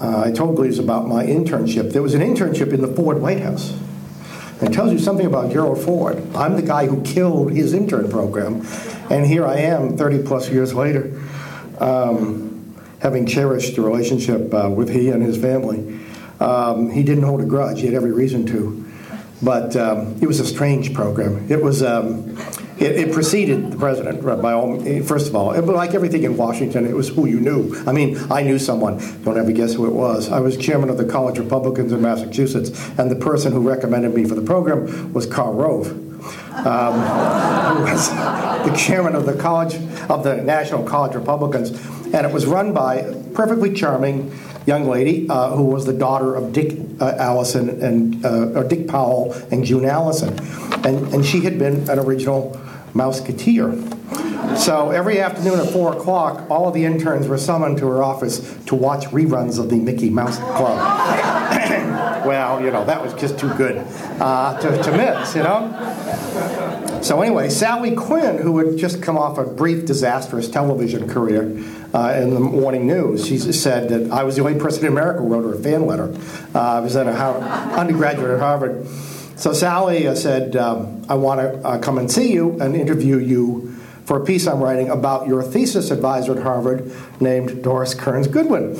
uh, I told Gleaves about my internship. There was an internship in the Ford White House. It tells you something about Gerald Ford. I'm the guy who killed his intern program, and here I am 30 plus years later, um, having cherished the relationship uh, with he and his family. Um, he didn't hold a grudge, he had every reason to. But um, it was a strange program. It was. It, it, preceded the president by all. First of all, it, like everything in Washington, it was who you knew. I mean, I knew someone. Don't ever guess who it was. I was chairman of the College Republicans in Massachusetts, and the person who recommended me for the program was Karl Rove, um, who was the chairman of the College of the National College Republicans, and it was run by a perfectly charming young lady uh, who was the daughter of Dick uh, Allyson and uh, or Dick Powell and June Allyson, and and she had been an original Mouseketeer. So every afternoon at 4 o'clock, all of the interns were summoned to her office to watch reruns of the Mickey Mouse Club. well, you know, that was just too good uh, to, to miss, you know? So, anyway, Sally Quinn, who had just come off a brief, disastrous television career uh, in the morning news, she said that I was the only person in America who wrote her a fan letter. Uh, I was at a undergraduate at Harvard. So Sally uh, said, um, I want to uh, come and see you and interview you for a piece I'm writing about your thesis advisor at Harvard named Doris Kearns Goodwin.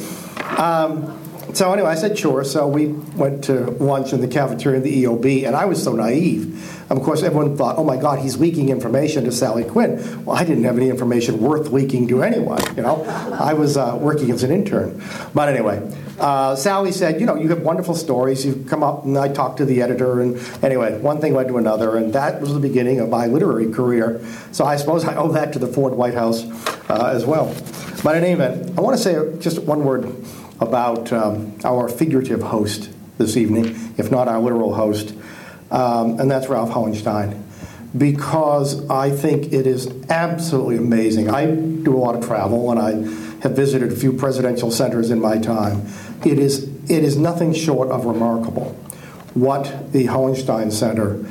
Um, so anyway, I said sure. So we went to lunch in the cafeteria of the EOB, and I was so naive. Of course, everyone thought, "Oh my God, he's leaking information to Sally Quinn." Well, I didn't have any information worth leaking to anyone. You know, I was uh, working as an intern. But anyway, uh, Sally said, "You know, you have wonderful stories. You've come up, and I talked to the editor, and anyway, one thing led to another, and that was the beginning of my literary career. So I suppose I owe that to the Ford White House uh, as well." But in any event, I want to say just one word about um, our figurative host this evening, if not our literal host, um, and that's Ralph Hauenstein. Because I think it is absolutely amazing. I do a lot of travel and I have visited a few presidential centers in my time. It is, it is nothing short of remarkable what the Hauenstein Center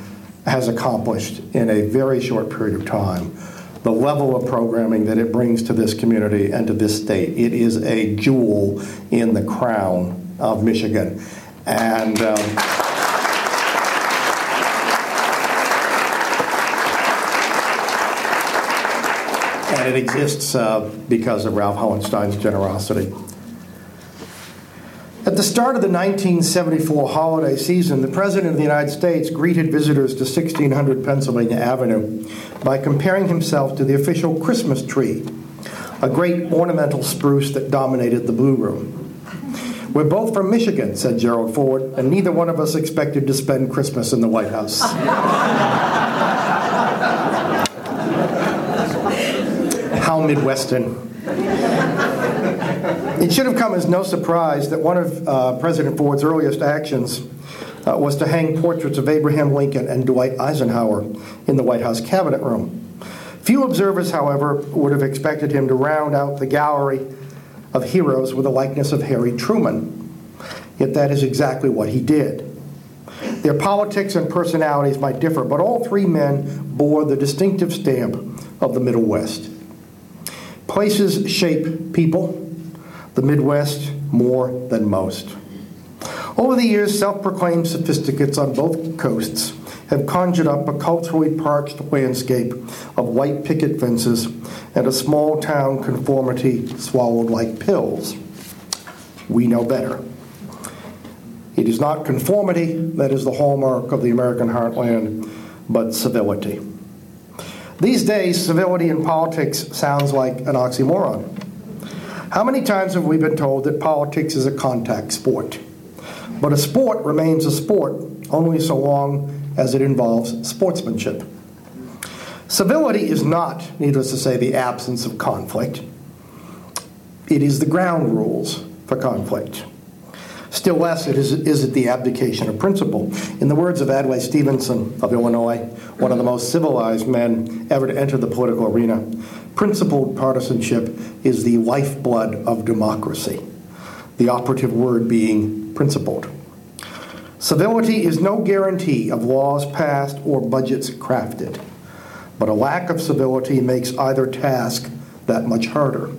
has accomplished in a very short period of time the level of programming that it brings to this community and to this state. It is a jewel in the crown of Michigan. And. Um, and it exists uh, because of Ralph Hauenstein's generosity. At the start of the 1974 holiday season, the President of the United States greeted visitors to 1600 Pennsylvania Avenue by comparing himself to the official Christmas tree, a great ornamental spruce that dominated the Blue Room. We're both from Michigan, said Gerald Ford, and neither one of us expected to spend Christmas in the White House. How Midwestern. It should have come as no surprise that one of uh, President Ford's earliest actions uh, was to hang portraits of Abraham Lincoln and Dwight Eisenhower in the White House Cabinet Room. Few observers, however, would have expected him to round out the gallery of heroes with a likeness of Harry Truman. Yet that is exactly what he did. Their politics and personalities might differ, but all three men bore the distinctive stamp of the Middle West. Places shape people, the Midwest more than most. Over the years, self proclaimed sophisticates on both coasts have conjured up a culturally parched landscape of white picket fences and a small town conformity swallowed like pills. We know better. It is not conformity that is the hallmark of the American heartland, but civility. These days, civility in politics sounds like an oxymoron. How many times have we been told that politics is a contact sport? But a sport remains a sport only so long as it involves sportsmanship. Civility is not, needless to say, the absence of conflict. It is the ground rules for conflict. Still less it is, is it the abdication of principle. In the words of Adlai Stevenson of Illinois, one of the most civilized men ever to enter the political arena, Principled partisanship is the lifeblood of democracy, the operative word being principled. Civility is no guarantee of laws passed or budgets crafted, but a lack of civility makes either task that much harder.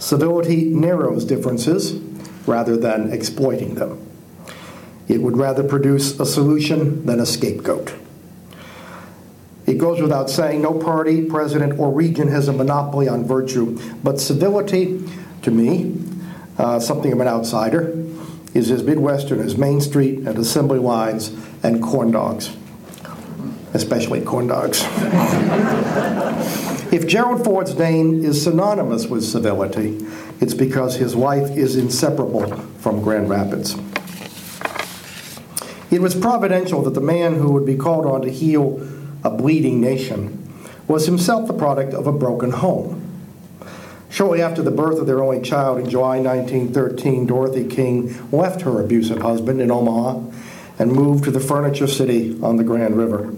Civility narrows differences, rather than exploiting them. It would rather produce a solution than a scapegoat. It goes without saying no party, president, or region has a monopoly on virtue, but civility, to me, uh, something of an outsider, is as Midwestern as Main Street and assembly lines and corn dogs, especially corn dogs. if Gerald Ford's name is synonymous with civility, it's because his wife is inseparable from Grand Rapids. It was providential that the man who would be called on to heal a bleeding nation was himself the product of a broken home. Shortly after the birth of their only child in July 1913, Dorothy King left her abusive husband in Omaha and moved to the Furniture City on the Grand River.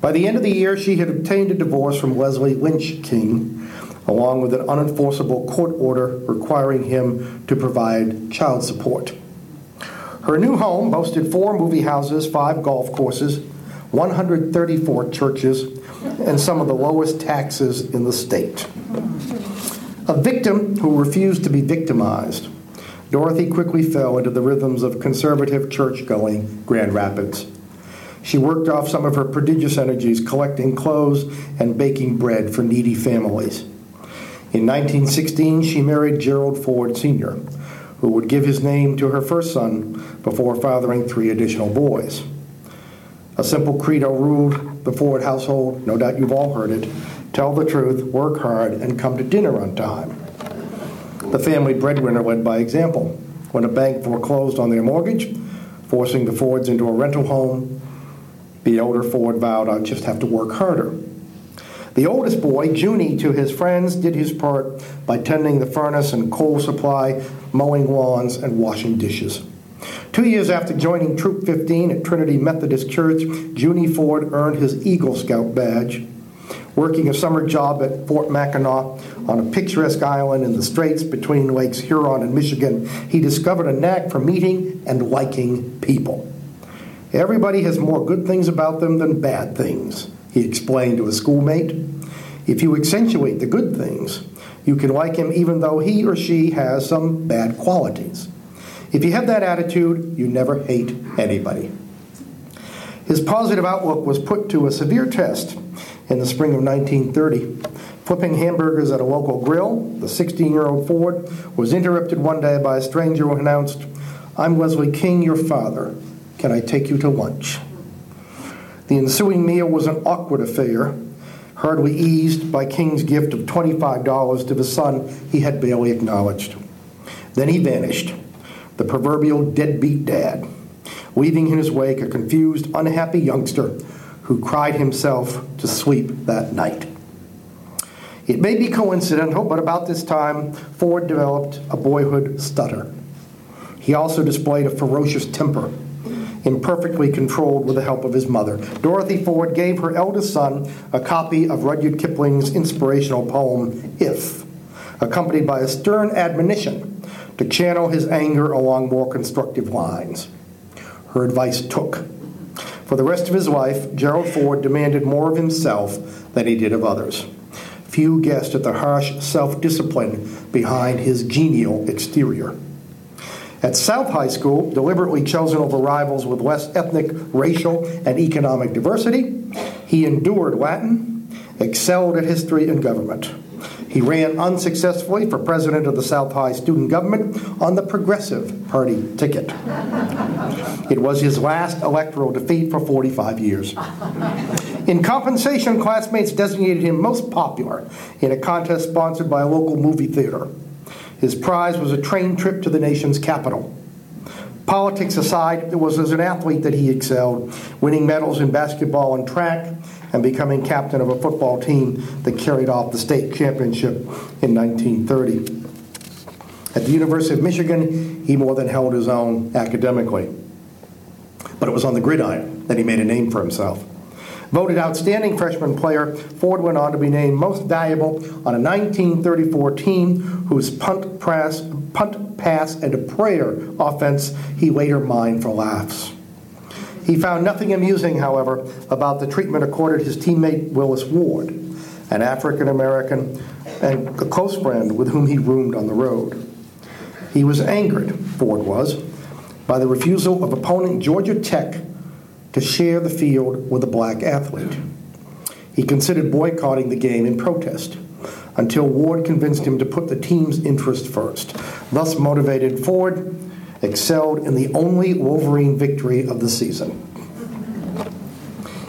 By the end of the year, she had obtained a divorce from Leslie Lynch King, along with an unenforceable court order requiring him to provide child support. Her new home boasted four movie houses, five golf courses, 134 churches, and some of the lowest taxes in the state. A victim who refused to be victimized, Dorothy quickly fell into the rhythms of conservative church going Grand Rapids. She worked off some of her prodigious energies collecting clothes and baking bread for needy families. In 1916, she married Gerald Ford Sr., who would give his name to her first son before fathering three additional boys. A simple credo ruled the Ford household, no doubt you've all heard it tell the truth, work hard, and come to dinner on time. The family breadwinner led by example. When a bank foreclosed on their mortgage, forcing the Fords into a rental home, the older Ford vowed, I'd just have to work harder. The oldest boy, Junie, to his friends, did his part by tending the furnace and coal supply, mowing lawns, and washing dishes. Two years after joining Troop 15 at Trinity Methodist Church, Junie Ford earned his Eagle Scout badge working a summer job at Fort Mackinac on a picturesque island in the straits between Lakes Huron and Michigan, he discovered a knack for meeting and liking people. Everybody has more good things about them than bad things, he explained to a schoolmate. If you accentuate the good things, you can like him even though he or she has some bad qualities. If you have that attitude, you never hate anybody. His positive outlook was put to a severe test in the spring of 1930. Flipping hamburgers at a local grill, the 16 year old Ford was interrupted one day by a stranger who announced, I'm Leslie King, your father. Can I take you to lunch? The ensuing meal was an awkward affair, hardly eased by King's gift of $25 to the son he had barely acknowledged. Then he vanished, the proverbial deadbeat dad, leaving in his wake a confused, unhappy youngster who cried himself to sleep that night. It may be coincidental, but about this time, Ford developed a boyhood stutter. He also displayed a ferocious temper, imperfectly controlled with the help of his mother. Dorothy Ford gave her eldest son a copy of Rudyard Kipling's inspirational poem, If, accompanied by a stern admonition to channel his anger along more constructive lines. Her advice took. For the rest of his life, Gerald Ford demanded more of himself than he did of others. Few guessed at the harsh self discipline behind his genial exterior. At South High School, deliberately chosen over rivals with less ethnic, racial, and economic diversity, he endured Latin, excelled at history and government. He ran unsuccessfully for president of the South High Student Government on the Progressive Party ticket. It was his last electoral defeat for 45 years. In compensation, classmates designated him most popular in a contest sponsored by a local movie theater. His prize was a train trip to the nation's capital. Politics aside, it was as an athlete that he excelled, winning medals in basketball and track, and becoming captain of a football team that carried off the state championship in 1930. At the University of Michigan, he more than held his own academically. But it was on the gridiron that he made a name for himself. Voted outstanding freshman player, Ford went on to be named most valuable on a 1934 team whose punt, pass, punt, pass, and a prayer offense he later mined for laughs. He found nothing amusing, however, about the treatment accorded his teammate Willis Ward, an African American and a close friend with whom he roomed on the road. He was angered, Ford was, by the refusal of opponent Georgia Tech to share the field with a black athlete. He considered boycotting the game in protest until Ward convinced him to put the team's interest first. Thus motivated, Ford excelled in the only Wolverine victory of the season.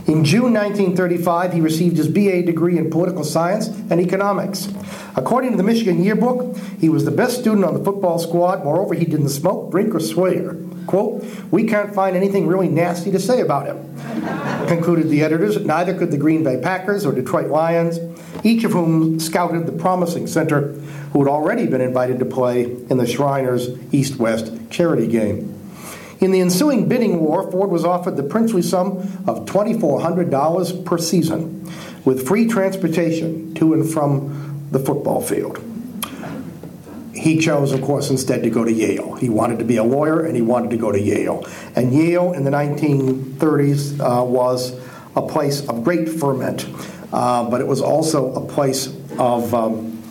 In June 1935, he received his BA degree in political science and economics. According to the Michigan Yearbook, he was the best student on the football squad. Moreover, he didn't smoke, drink, or swear. Quote, we can't find anything really nasty to say about him, concluded the editors. Neither could the Green Bay Packers or Detroit Lions, each of whom scouted the promising center who had already been invited to play in the Shriners East West charity game. In the ensuing bidding war, Ford was offered the princely sum of $2,400 per season, with free transportation to and from the football field. He chose, of course, instead to go to Yale. He wanted to be a lawyer and he wanted to go to Yale. And Yale in the 1930s uh, was a place of great ferment, uh, but it was also a place of, um,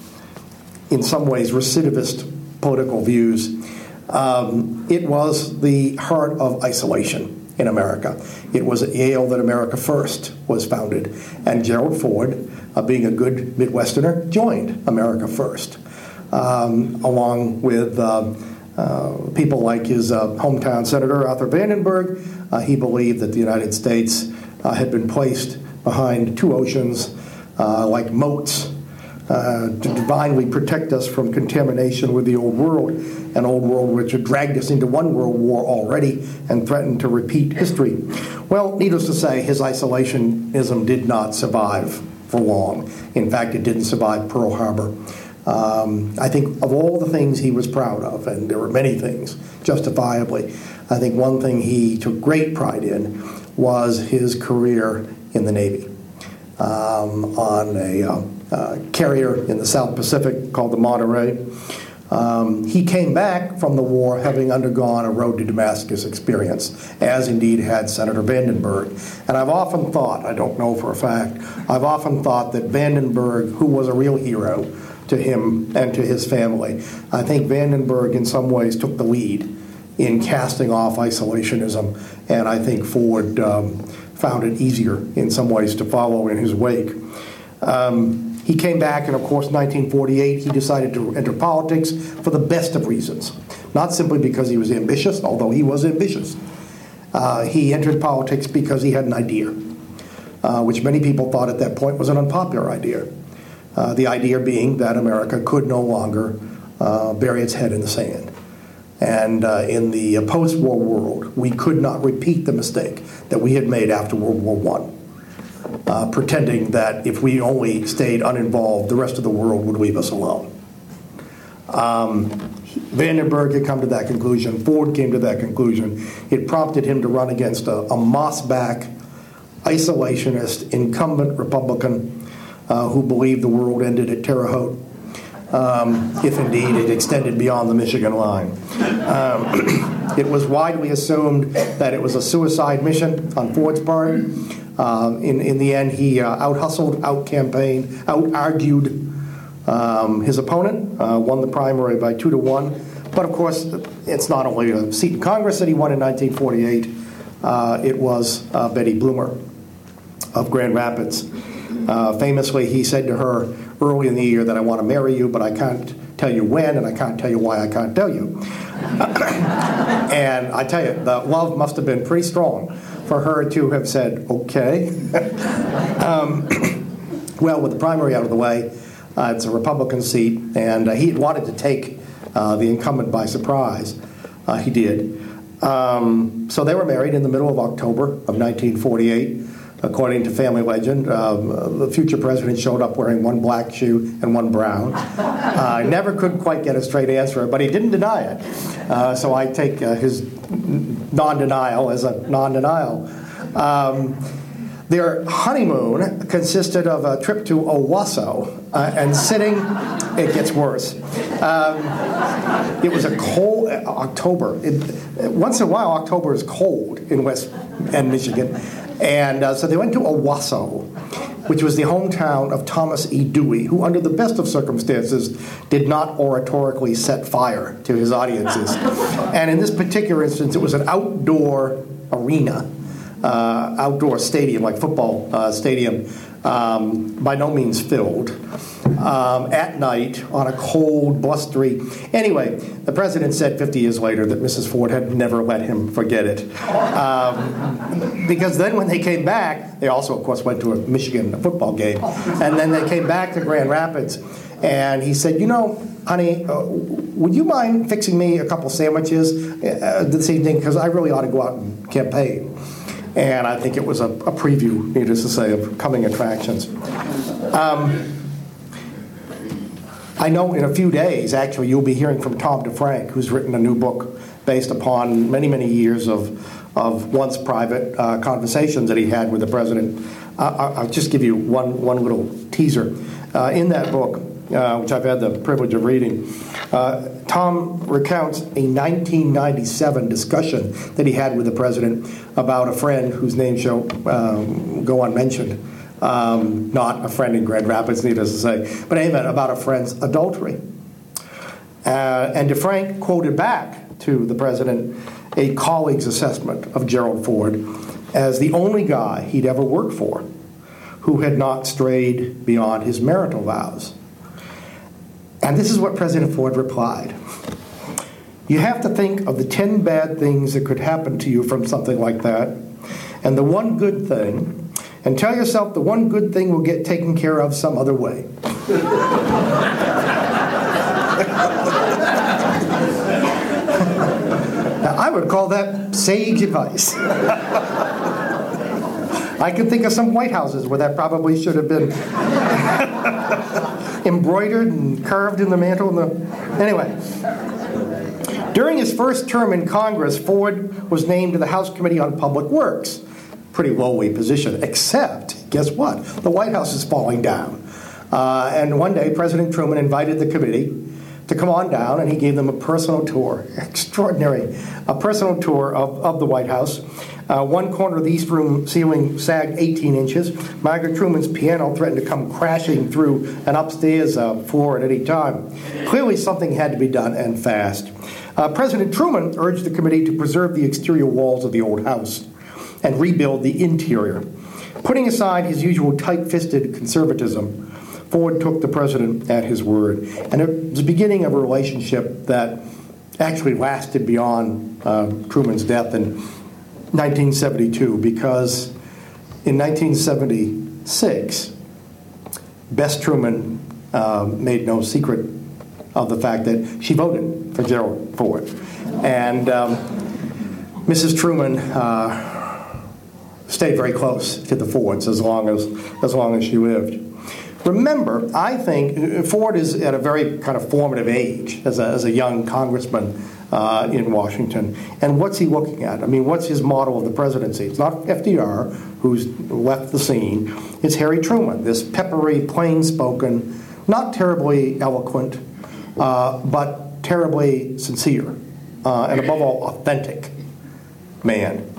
in some ways, recidivist political views um, it was the heart of isolation in America. It was at Yale that America First was founded, and Gerald Ford, uh, being a good Midwesterner, joined America First, um, along with uh, uh, people like his uh, hometown senator Arthur Vandenberg. Uh, he believed that the United States uh, had been placed behind two oceans like moats uh, to divinely protect us from contamination with the old world, an old world which had dragged us into one world war already and threatened to repeat history. Well, needless to say, his isolationism did not survive for long. In fact, it didn't survive Pearl Harbor. Um, I think of all the things he was proud of, and there were many things, justifiably, I think one thing he took great pride in was his career in the Navy um, on a uh, uh, carrier in the South Pacific called the Monterey. Um, he came back from the war having undergone a road to Damascus experience, as indeed had Senator Vandenberg. And I've often thought, I don't know for a fact, I've often thought that Vandenberg, who was a real hero to him and to his family, I think Vandenberg in some ways took the lead in casting off isolationism, and I think Ford um, found it easier in some ways to follow in his wake. Um, he came back, and of course, 1948, he decided to enter politics for the best of reasons. Not simply because he was ambitious, although he was ambitious. Uh, he entered politics because he had an idea, uh, which many people thought at that point was an unpopular idea. Uh, the idea being that America could no longer uh, bury its head in the sand. And uh, in the post war world, we could not repeat the mistake that we had made after World War I uh, pretending that if we only stayed uninvolved, the rest of the world would leave us alone. Um, Vandenberg had come to that conclusion. Ford came to that conclusion. It prompted him to run against a, a moss-back, isolationist, incumbent Republican uh, who believed the world ended at Terre Haute, um, if indeed it extended beyond the Michigan line. Um, it was widely assumed that it was a suicide mission on Ford's part. Um, in, in the end, he uh, out hustled, out campaigned, out argued um, his opponent, uh, won the primary by two to one. But of course, it's not only a seat in Congress that he won in 1948, uh, it was uh, Betty Bloomer of Grand Rapids. Uh, famously, he said to her early in the year that I want to marry you, but I can't tell you when, and I can't tell you why I can't tell you. and I tell you, the love must have been pretty strong for her to have said, okay. um, well, with the primary out of the way, uh, it's a Republican seat, and uh, he wanted to take uh, the incumbent by surprise. Uh, he did. Um, so they were married in the middle of October of 1948. According to family legend, um, the future president showed up wearing one black shoe and one brown. I never could quite get a straight answer, but he didn't deny it. Uh, so I take uh, his non denial as a non denial. Um, their honeymoon consisted of a trip to Owosso uh, and sitting. It gets worse. Um, it was a cold October. It, once in a while, October is cold in West and Michigan, and uh, so they went to Owosso. which was the hometown of Thomas E. Dewey, who, under the best of circumstances, did not oratorically set fire to his audiences. and in this particular instance, it was an outdoor arena, uh, outdoor stadium, like football uh, stadium, um, by no means filled, um, at night on a cold, blustery. Anyway, the president said 50 years later that Mrs. Ford had never let him forget it. Um, because then when they came back, they also, of course, went to a Michigan football game. And then they came back to Grand Rapids. And he said, You know, honey, uh, would you mind fixing me a couple sandwiches uh, this evening? Because I really ought to go out and campaign. And I think it was a, a preview, needless to say, of coming attractions. Um, I know in a few days, actually, you'll be hearing from Tom DeFrank, who's written a new book based upon many, many years of, of once private uh, conversations that he had with the president. Uh, I'll just give you one, one little teaser. Uh, in that book, uh, which I've had the privilege of reading, uh, Tom recounts a 1997 discussion that he had with the president about a friend whose name shall um, go unmentioned um, not a friend in Grand Rapids, needless to say, but anyway, about a friend's adultery. Uh, and DeFrank quoted back to the president a colleague's assessment of Gerald Ford as the only guy he'd ever worked for who had not strayed beyond his marital vows. And this is what President Ford replied You have to think of the 10 bad things that could happen to you from something like that, and the one good thing and tell yourself the one good thing will get taken care of some other way. now, I would call that sage advice. I can think of some White Houses where that probably should have been embroidered and carved in the mantle. The... Anyway, during his first term in Congress, Ford was named to the House Committee on Public Works pretty lowly position, except, guess what? The White House is falling down. Uh, and one day, President Truman invited the committee to come on down, and he gave them a personal tour, extraordinary, a personal tour of, of the White House. Uh, one corner of the East Room ceiling sagged 18 inches. Margaret Truman's piano threatened to come crashing through an upstairs uh, floor at any time. Clearly, something had to be done, and fast. Uh, President Truman urged the committee to preserve the exterior walls of the old house and rebuild the interior. Putting aside his usual tight fisted conservatism, Ford took the president at his word. And it was the beginning of a relationship that actually lasted beyond uh, Truman's death in 1972 because in 1976, Bess Truman uh, made no secret of the fact that she voted for Gerald Ford. And um, Mrs. Truman uh, stayed very close to the Fords as long as, as long as she lived. Remember, I think Ford is at a very kind of formative age as a, as a young congressman uh, in Washington. And what's he looking at? I mean, what's his model of the presidency? It's not FDR, who's left the scene. It's Harry Truman, this peppery, plain spoken, not terribly eloquent, uh, but terribly sincere, uh, and above all, authentic man.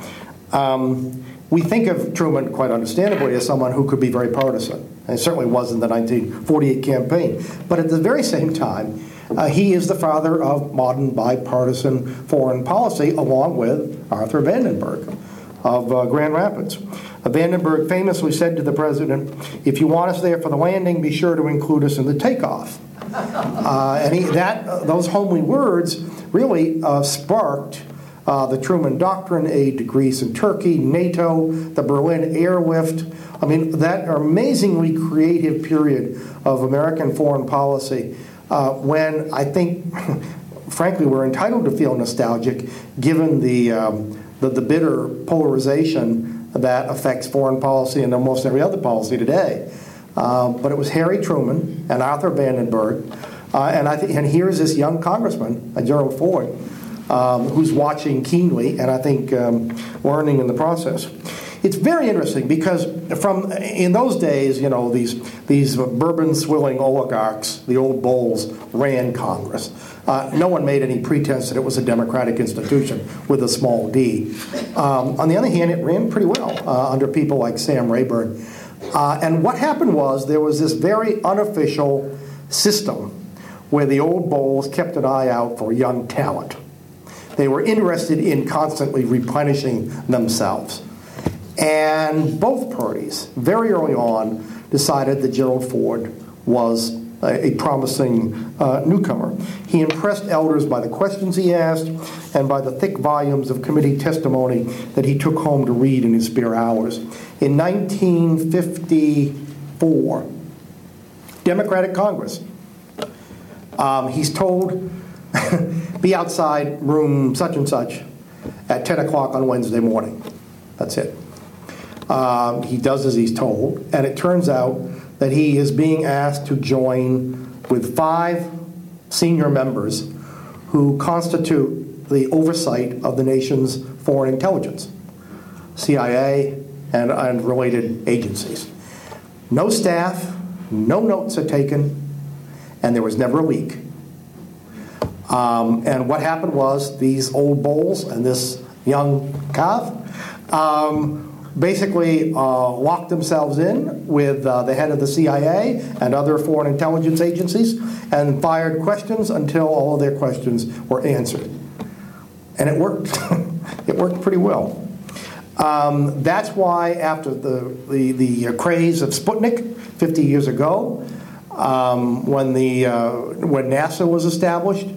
Um, we think of Truman, quite understandably, as someone who could be very partisan. And certainly was in the 1948 campaign. But at the very same time, uh, he is the father of modern bipartisan foreign policy, along with Arthur Vandenberg of uh, Grand Rapids. Uh, Vandenberg famously said to the president, If you want us there for the landing, be sure to include us in the takeoff. Uh, and he, that, uh, those homely words really uh, sparked the Truman Doctrine, aid to Greece and Turkey, NATO, the Berlin airlift. I mean, that amazingly creative period of American foreign policy uh, when I think, frankly, we're entitled to feel nostalgic given the, um, the, the, bitter polarization that affects foreign policy and almost every other policy today. Uh, but it was Harry Truman and Arthur Vandenberg. Uh, and, I th- and here's this young congressman, uh, Gerald Ford, um, who's watching keenly and I think um, learning in the process. It's very interesting because from in those days, you know, these these bourbon swilling oligarchs, the old bulls, ran Congress. Uh, no one made any pretense that it was a democratic institution with a small d. Um, on the other hand, it ran pretty well uh, under people like Sam Rayburn. Uh, and what happened was there was this very unofficial system where the old Bolles kept an eye out for young talent. They were interested in constantly replenishing themselves. And both parties, very early on, decided that Gerald Ford was a, a promising uh, newcomer. He impressed elders by the questions he asked and by the thick volumes of committee testimony that he took home to read in his spare hours. In 1954, Democratic Congress, um, he's told, be outside room such and such at 10 o'clock on Wednesday morning. That's it. Um, he does as he's told, and it turns out that he is being asked to join with five senior members who constitute the oversight of the nation's foreign intelligence, CIA, and, and related agencies. No staff, no notes are taken, and there was never a leak. Um, and what happened was these old bulls and this young calf um, basically uh, locked themselves in with uh, the head of the CIA and other foreign intelligence agencies and fired questions until all of their questions were answered. And it worked. it worked pretty well. Um, that's why, after the, the, the craze of Sputnik 50 years ago, um, when, the, uh, when NASA was established,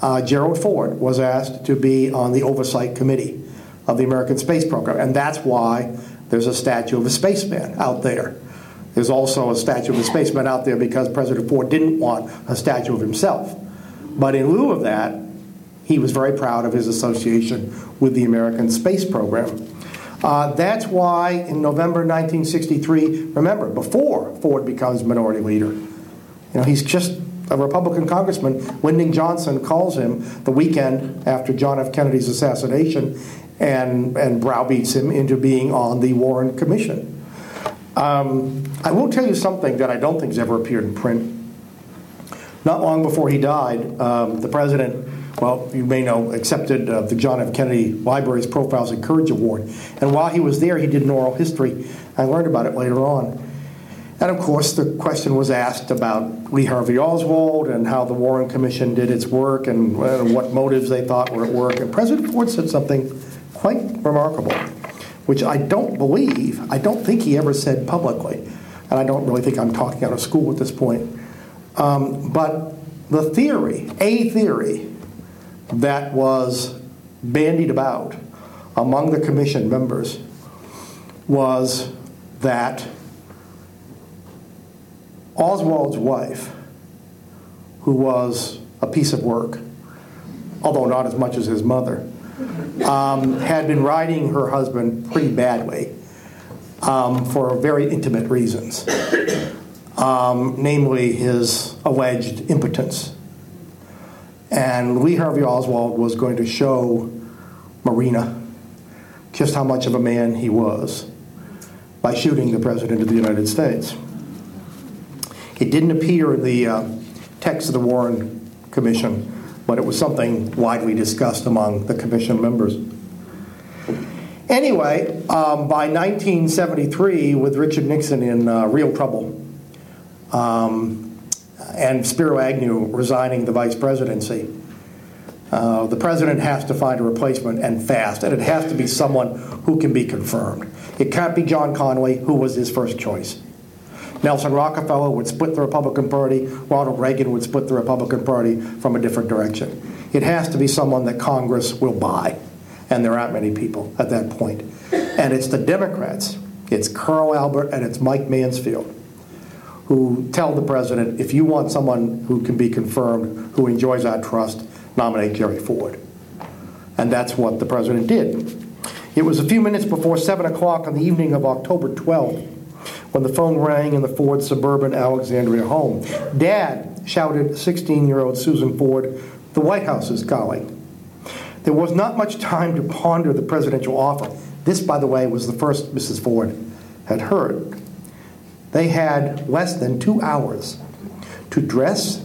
uh, Gerald Ford was asked to be on the oversight committee of the American space program. And that's why there's a statue of a spaceman out there. There's also a statue of a spaceman out there because President Ford didn't want a statue of himself. But in lieu of that, he was very proud of his association with the American space program. Uh, that's why in November 1963, remember, before Ford becomes minority leader, you know, he's just a Republican congressman. Lyndon Johnson calls him the weekend after John F. Kennedy's assassination and, and browbeats him into being on the Warren Commission. Um, I will tell you something that I don't think has ever appeared in print. Not long before he died, um, the president, well, you may know, accepted uh, the John F. Kennedy Library's Profiles in Courage Award. And while he was there, he did an oral history. I learned about it later on. And of course, the question was asked about Lee Harvey Oswald and how the Warren Commission did its work and, and what motives they thought were at work. And President Ford said something quite remarkable, which I don't believe, I don't think he ever said publicly, and I don't really think I'm talking out of school at this point. Um, but the theory, a theory, that was bandied about among the commission members was that Oswald's wife, who was a piece of work, although not as much as his mother, um, had been riding her husband pretty badly um, for very intimate reasons, um, namely his alleged impotence. And Lee Harvey Oswald was going to show Marina just how much of a man he was by shooting the President of the United States. It didn't appear in the uh, text of the Warren Commission but it was something widely discussed among the commission members. Anyway, um, by 1973, with Richard Nixon in uh, real trouble um, and Spiro Agnew resigning the vice presidency, uh, the president has to find a replacement and fast, and it has to be someone who can be confirmed. It can't be John Connally, who was his first choice. Nelson Rockefeller would split the Republican Party. Ronald Reagan would split the Republican Party from a different direction. It has to be someone that Congress will buy. And there aren't many people at that point. And it's the Democrats, it's Carl Albert and it's Mike Mansfield, who tell the president if you want someone who can be confirmed, who enjoys our trust, nominate Jerry Ford. And that's what the president did. It was a few minutes before 7 o'clock on the evening of October 12th when the phone rang in the Ford suburban Alexandria home. Dad, shouted 16 year old Susan Ford, the White House is calling. There was not much time to ponder the presidential offer. This, by the way, was the first Mrs. Ford had heard. They had less than two hours to dress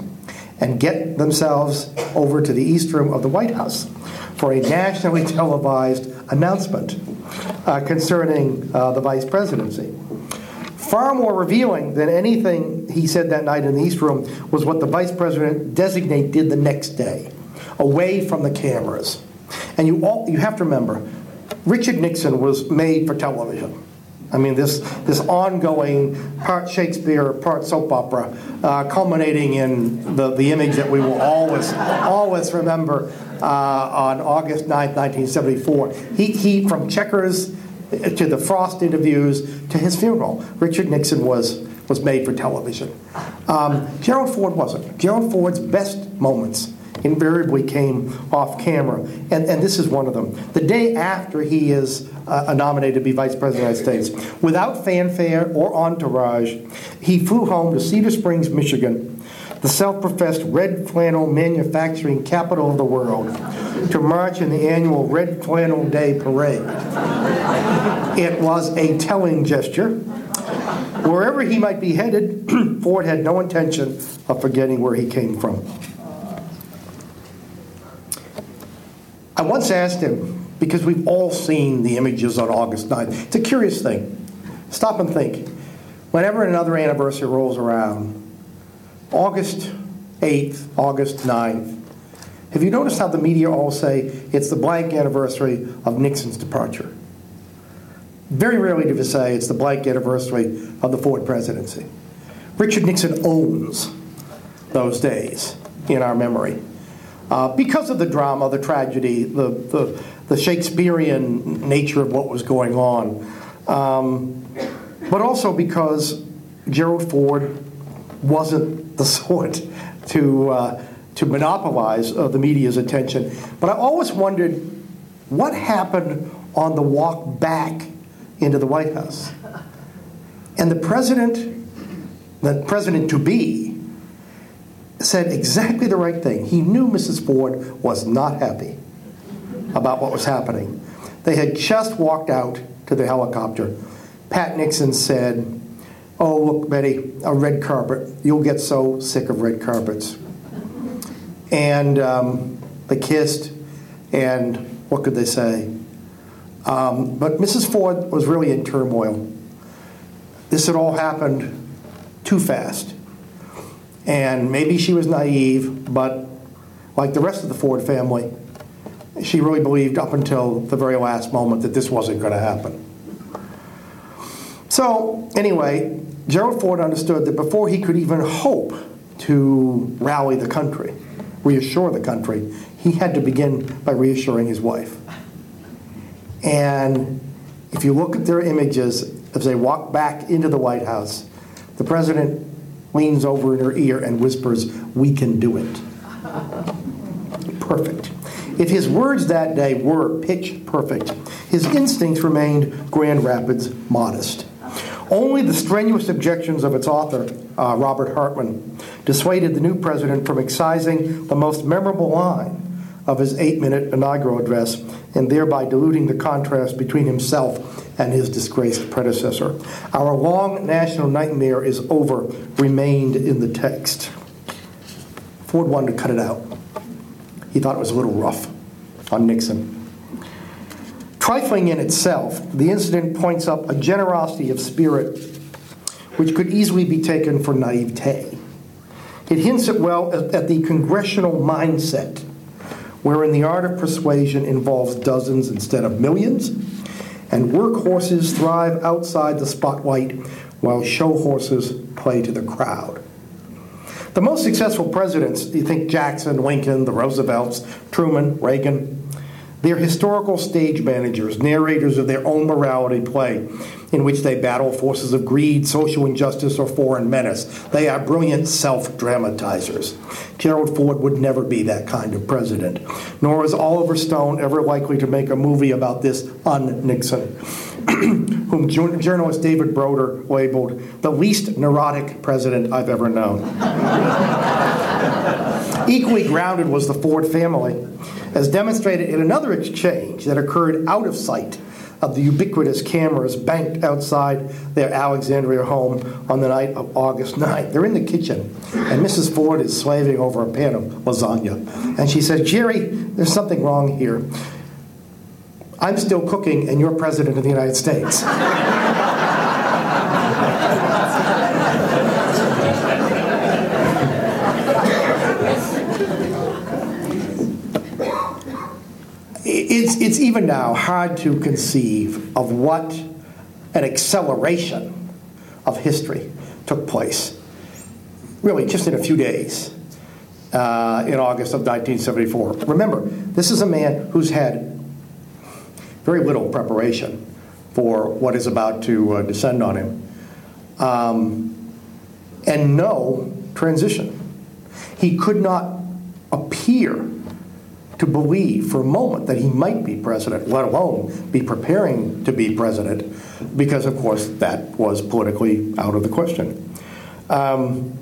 and get themselves over to the east room of the White House for a nationally televised announcement uh, concerning uh, the vice presidency. Far more revealing than anything he said that night in the East Room was what the vice president designate did the next day, away from the cameras. And you all you have to remember, Richard Nixon was made for television. I mean, this, this ongoing part Shakespeare, part soap opera, uh, culminating in the, the image that we will always, always remember uh, on August 9, 1974. He, he, from Checkers to the Frost interviews to his funeral, Richard Nixon was, was made for television. Um, Gerald Ford wasn't. Gerald Ford's best moments invariably came off camera, and, and this is one of them. The day after he is uh, nominated to be Vice President of the United States, without fanfare or entourage, he flew home to Cedar Springs, Michigan, the self professed red flannel manufacturing capital of the world, to march in the annual Red Flannel Day parade. it was a telling gesture. Wherever he might be headed, Ford had no intention of forgetting where he came from. I once asked him, because we've all seen the images on August 9th, it's a curious thing. Stop and think. Whenever another anniversary rolls around, August 8th, August 9th, have you noticed how the media all say it's the blank anniversary of Nixon's departure? Very rarely do they say it's the blank anniversary of the Ford presidency. Richard Nixon owns those days in our memory uh, because of the drama, the tragedy, the, the, the, Shakespearean nature of what was going on, um, but also because Gerald Ford wasn't the sort to, uh, to monopolize uh, the media's attention. But I always wondered what happened on the walk back into the White House. And the president, the president to be, said exactly the right thing. He knew Mrs. Ford was not happy about what was happening. They had just walked out to the helicopter. Pat Nixon said, Oh, look, Betty, a red carpet. You'll get so sick of red carpets. And um, they kissed, and what could they say? Um, but Mrs. Ford was really in turmoil. This had all happened too fast. And maybe she was naive, but like the rest of the Ford family, she really believed up until the very last moment that this wasn't going to happen. So, anyway, Gerald Ford understood that before he could even hope to rally the country, reassure the country, he had to begin by reassuring his wife. And if you look at their images as they walk back into the White House, the president leans over in her ear and whispers, We can do it. Perfect. If his words that day were pitch perfect, his instincts remained Grand Rapids modest. Only the strenuous objections of its author, uh, Robert Hartmann, dissuaded the new president from excising the most memorable line of his eight minute inaugural address and thereby diluting the contrast between himself and his disgraced predecessor. Our long national nightmare is over, remained in the text. Ford wanted to cut it out. He thought it was a little rough on Nixon. Trifling in itself, the incident points up a generosity of spirit which could easily be taken for naivete. It hints at well at the congressional mindset, wherein the art of persuasion involves dozens instead of millions, and workhorses thrive outside the spotlight while show horses play to the crowd. The most successful presidents, do you think Jackson, Lincoln, the Roosevelts, Truman, Reagan, they're historical stage managers, narrators of their own morality play, in which they battle forces of greed, social injustice, or foreign menace. They are brilliant self dramatizers. Gerald Ford would never be that kind of president, nor is Oliver Stone ever likely to make a movie about this un Nixon, whom journalist David Broder labeled the least neurotic president I've ever known. Equally grounded was the Ford family, as demonstrated in another exchange that occurred out of sight of the ubiquitous cameras banked outside their Alexandria home on the night of August 9th. They're in the kitchen, and Mrs. Ford is slaving over a pan of lasagna. And she says, Jerry, there's something wrong here. I'm still cooking, and you're president of the United States. it's, it's even now hard to conceive of what an acceleration of history took place, really just in a few days uh, in August of 1974. Remember, this is a man who's had very little preparation for what is about to uh, descend on him, um, and no transition. He could not appear to believe for a moment that he might be president, let alone be preparing to be president, because, of course, that was politically out of the question. Um,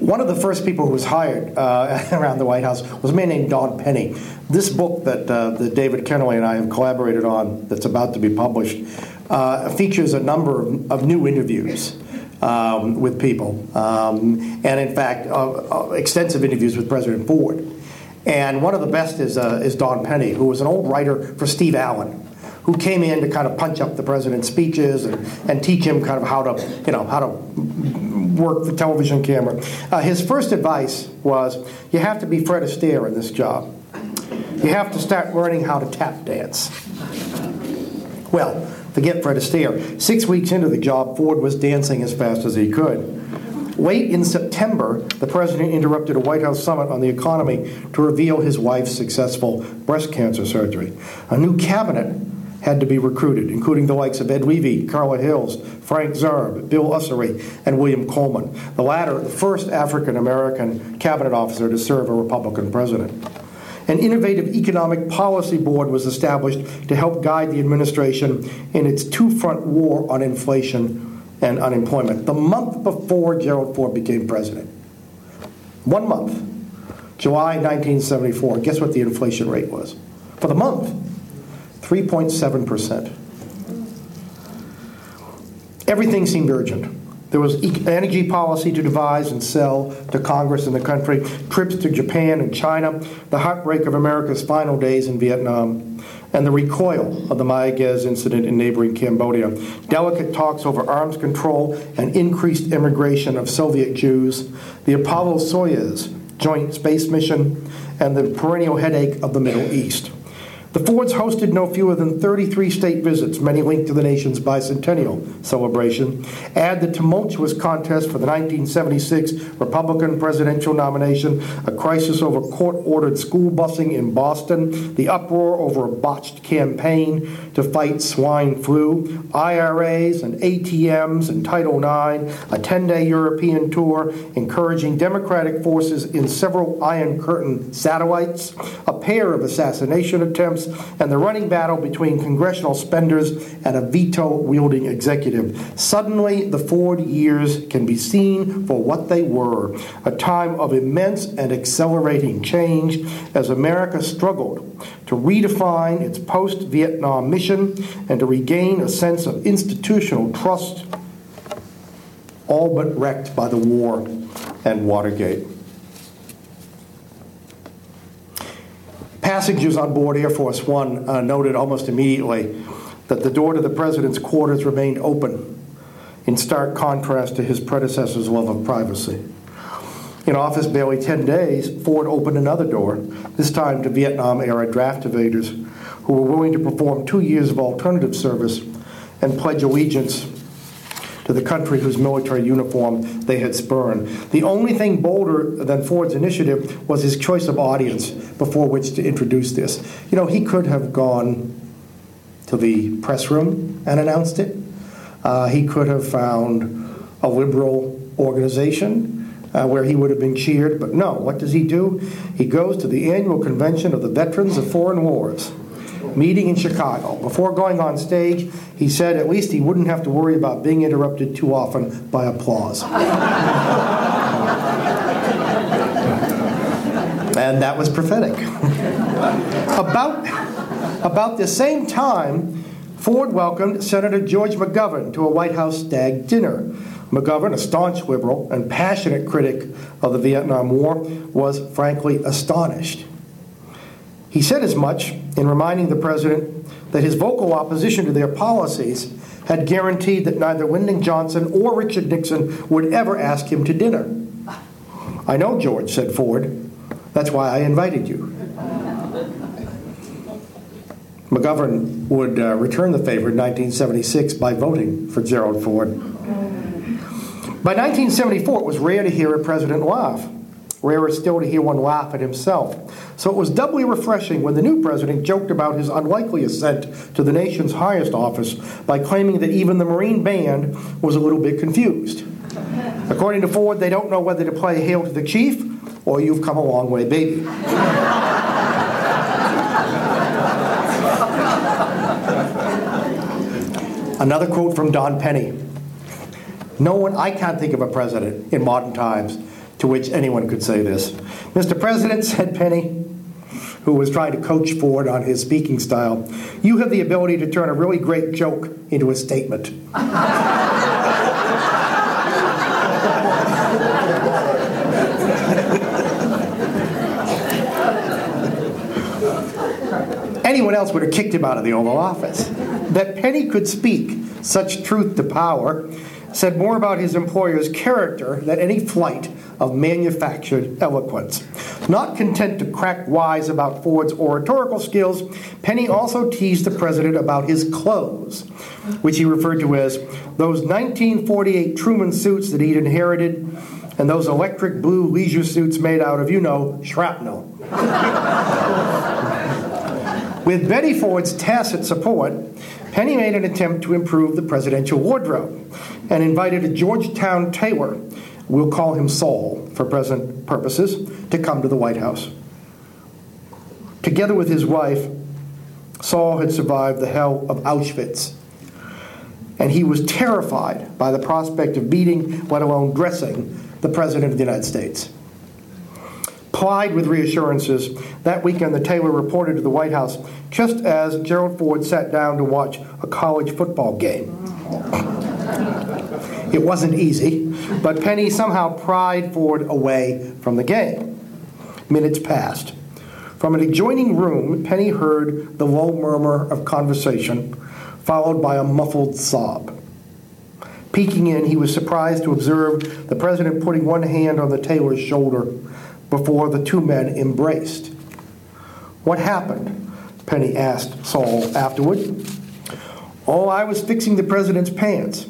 one of the first people who was hired uh, around the White House was a man named Don Penny. This book that, uh, that David Kennerly and I have collaborated on, that's about to be published, uh, features a number of, of new interviews um, with people, um, and in fact, uh, uh, extensive interviews with President Ford. And one of the best is, uh, is Don Penny, who was an old writer for Steve Allen who came in to kind of punch up the president's speeches and, and teach him kind of how to, you know, how to work the television camera. Uh, his first advice was, you have to be Fred Astaire in this job. You have to start learning how to tap dance. Well, forget Fred Astaire. Six weeks into the job, Ford was dancing as fast as he could. Late in September, the president interrupted a White House summit on the economy to reveal his wife's successful breast cancer surgery. A new cabinet had to be recruited, including the likes of Ed Levi, Carla Hills, Frank Zarb, Bill Usery, and William Coleman. The latter, the first African American cabinet officer to serve a Republican president. An innovative economic policy board was established to help guide the administration in its two front war on inflation and unemployment. The month before Gerald Ford became president, one month, July 1974, guess what the inflation rate was? For the month, 3.7%. Everything seemed urgent. There was energy policy to devise and sell to Congress and the country, trips to Japan and China, the heartbreak of America's final days in Vietnam, and the recoil of the Mayaguez incident in neighboring Cambodia, delicate talks over arms control and increased immigration of Soviet Jews, the Apollo Soyuz joint space mission, and the perennial headache of the Middle East. The Fords hosted no fewer than 33 state visits, many linked to the nation's bicentennial celebration. Add the tumultuous contest for the 1976 Republican presidential nomination, a crisis over court ordered school busing in Boston, the uproar over a botched campaign to fight swine flu, IRAs and ATMs and Title IX, a 10 day European tour encouraging Democratic forces in several Iron Curtain satellites, a pair of assassination attempts and the running battle between congressional spenders and a veto wielding executive. Suddenly, the Ford years can be seen for what they were a time of immense and accelerating change as America struggled to redefine its post Vietnam mission and to regain a sense of institutional trust, all but wrecked by the war and Watergate. Passengers on board Air Force One uh, noted almost immediately that the door to the president's quarters remained open, in stark contrast to his predecessor's love of privacy. In office barely 10 days, Ford opened another door, this time to Vietnam era draft evaders who were willing to perform two years of alternative service and pledge allegiance to the country whose military uniform they had spurned. The only thing bolder than Ford's initiative was his choice of audience before which to introduce this. You know, he could have gone to the press room and announced it. Uh, he could have found a liberal organization uh, where he would have been cheered, but no, what does he do? He goes to the annual convention of the Veterans of Foreign Wars meeting in Chicago. Before going on stage, he said at least he wouldn't have to worry about being interrupted too often by applause. and that was prophetic. about, about the same time, Ford welcomed Senator George McGovern to a White House stag dinner. McGovern, a staunch liberal and passionate critic of the Vietnam War, was frankly astonished. He said as much in reminding the president that his vocal opposition to their policies had guaranteed that neither Lyndon Johnson or Richard Nixon would ever ask him to dinner. I know, George, said Ford. That's why I invited you. McGovern would uh, return the favor in 1976 by voting for Gerald Ford. By 1974, it was rare to hear a president laugh. Rarer still to hear one laugh at himself. So it was doubly refreshing when the new president joked about his unlikely ascent to the nation's highest office by claiming that even the Marine Band was a little bit confused. According to Ford, they don't know whether to play Hail to the Chief or You've Come a Long Way, Baby. Another quote from Don Penny. No one, I can't think of a president in modern times to which anyone could say this. Mr. President, said Penny, who was trying to coach Ford on his speaking style, you have the ability to turn a really great joke into a statement. Anyone else would have kicked him out of the Oval Office. That Penny could speak such truth to power said more about his employer's character than any flight of manufactured eloquence. Not content to crack wise about Ford's oratorical skills, Penny also teased the president about his clothes, which he referred to as those 1948 Truman suits that he'd inherited and those electric blue leisure suits made out of, you know, shrapnel. With Betty Ford's tacit support, Penny made an attempt to improve the presidential wardrobe and invited a Georgetown tailor, we'll call him Saul for present purposes, to come to the White House. Together with his wife, Saul had survived the hell of Auschwitz, and he was terrified by the prospect of meeting, let alone dressing, the President of the United States. Plied with reassurances, that weekend the tailor reported to the White House just as Gerald Ford sat down to watch a college football game. It wasn't easy, but Penny somehow pried Ford away from the game. Minutes passed. From an adjoining room, Penny heard the low murmur of conversation, followed by a muffled sob. Peeking in, he was surprised to observe the president putting one hand on the tailor's shoulder before the two men embraced. What happened? Penny asked Saul afterward. Oh, I was fixing the president's pants.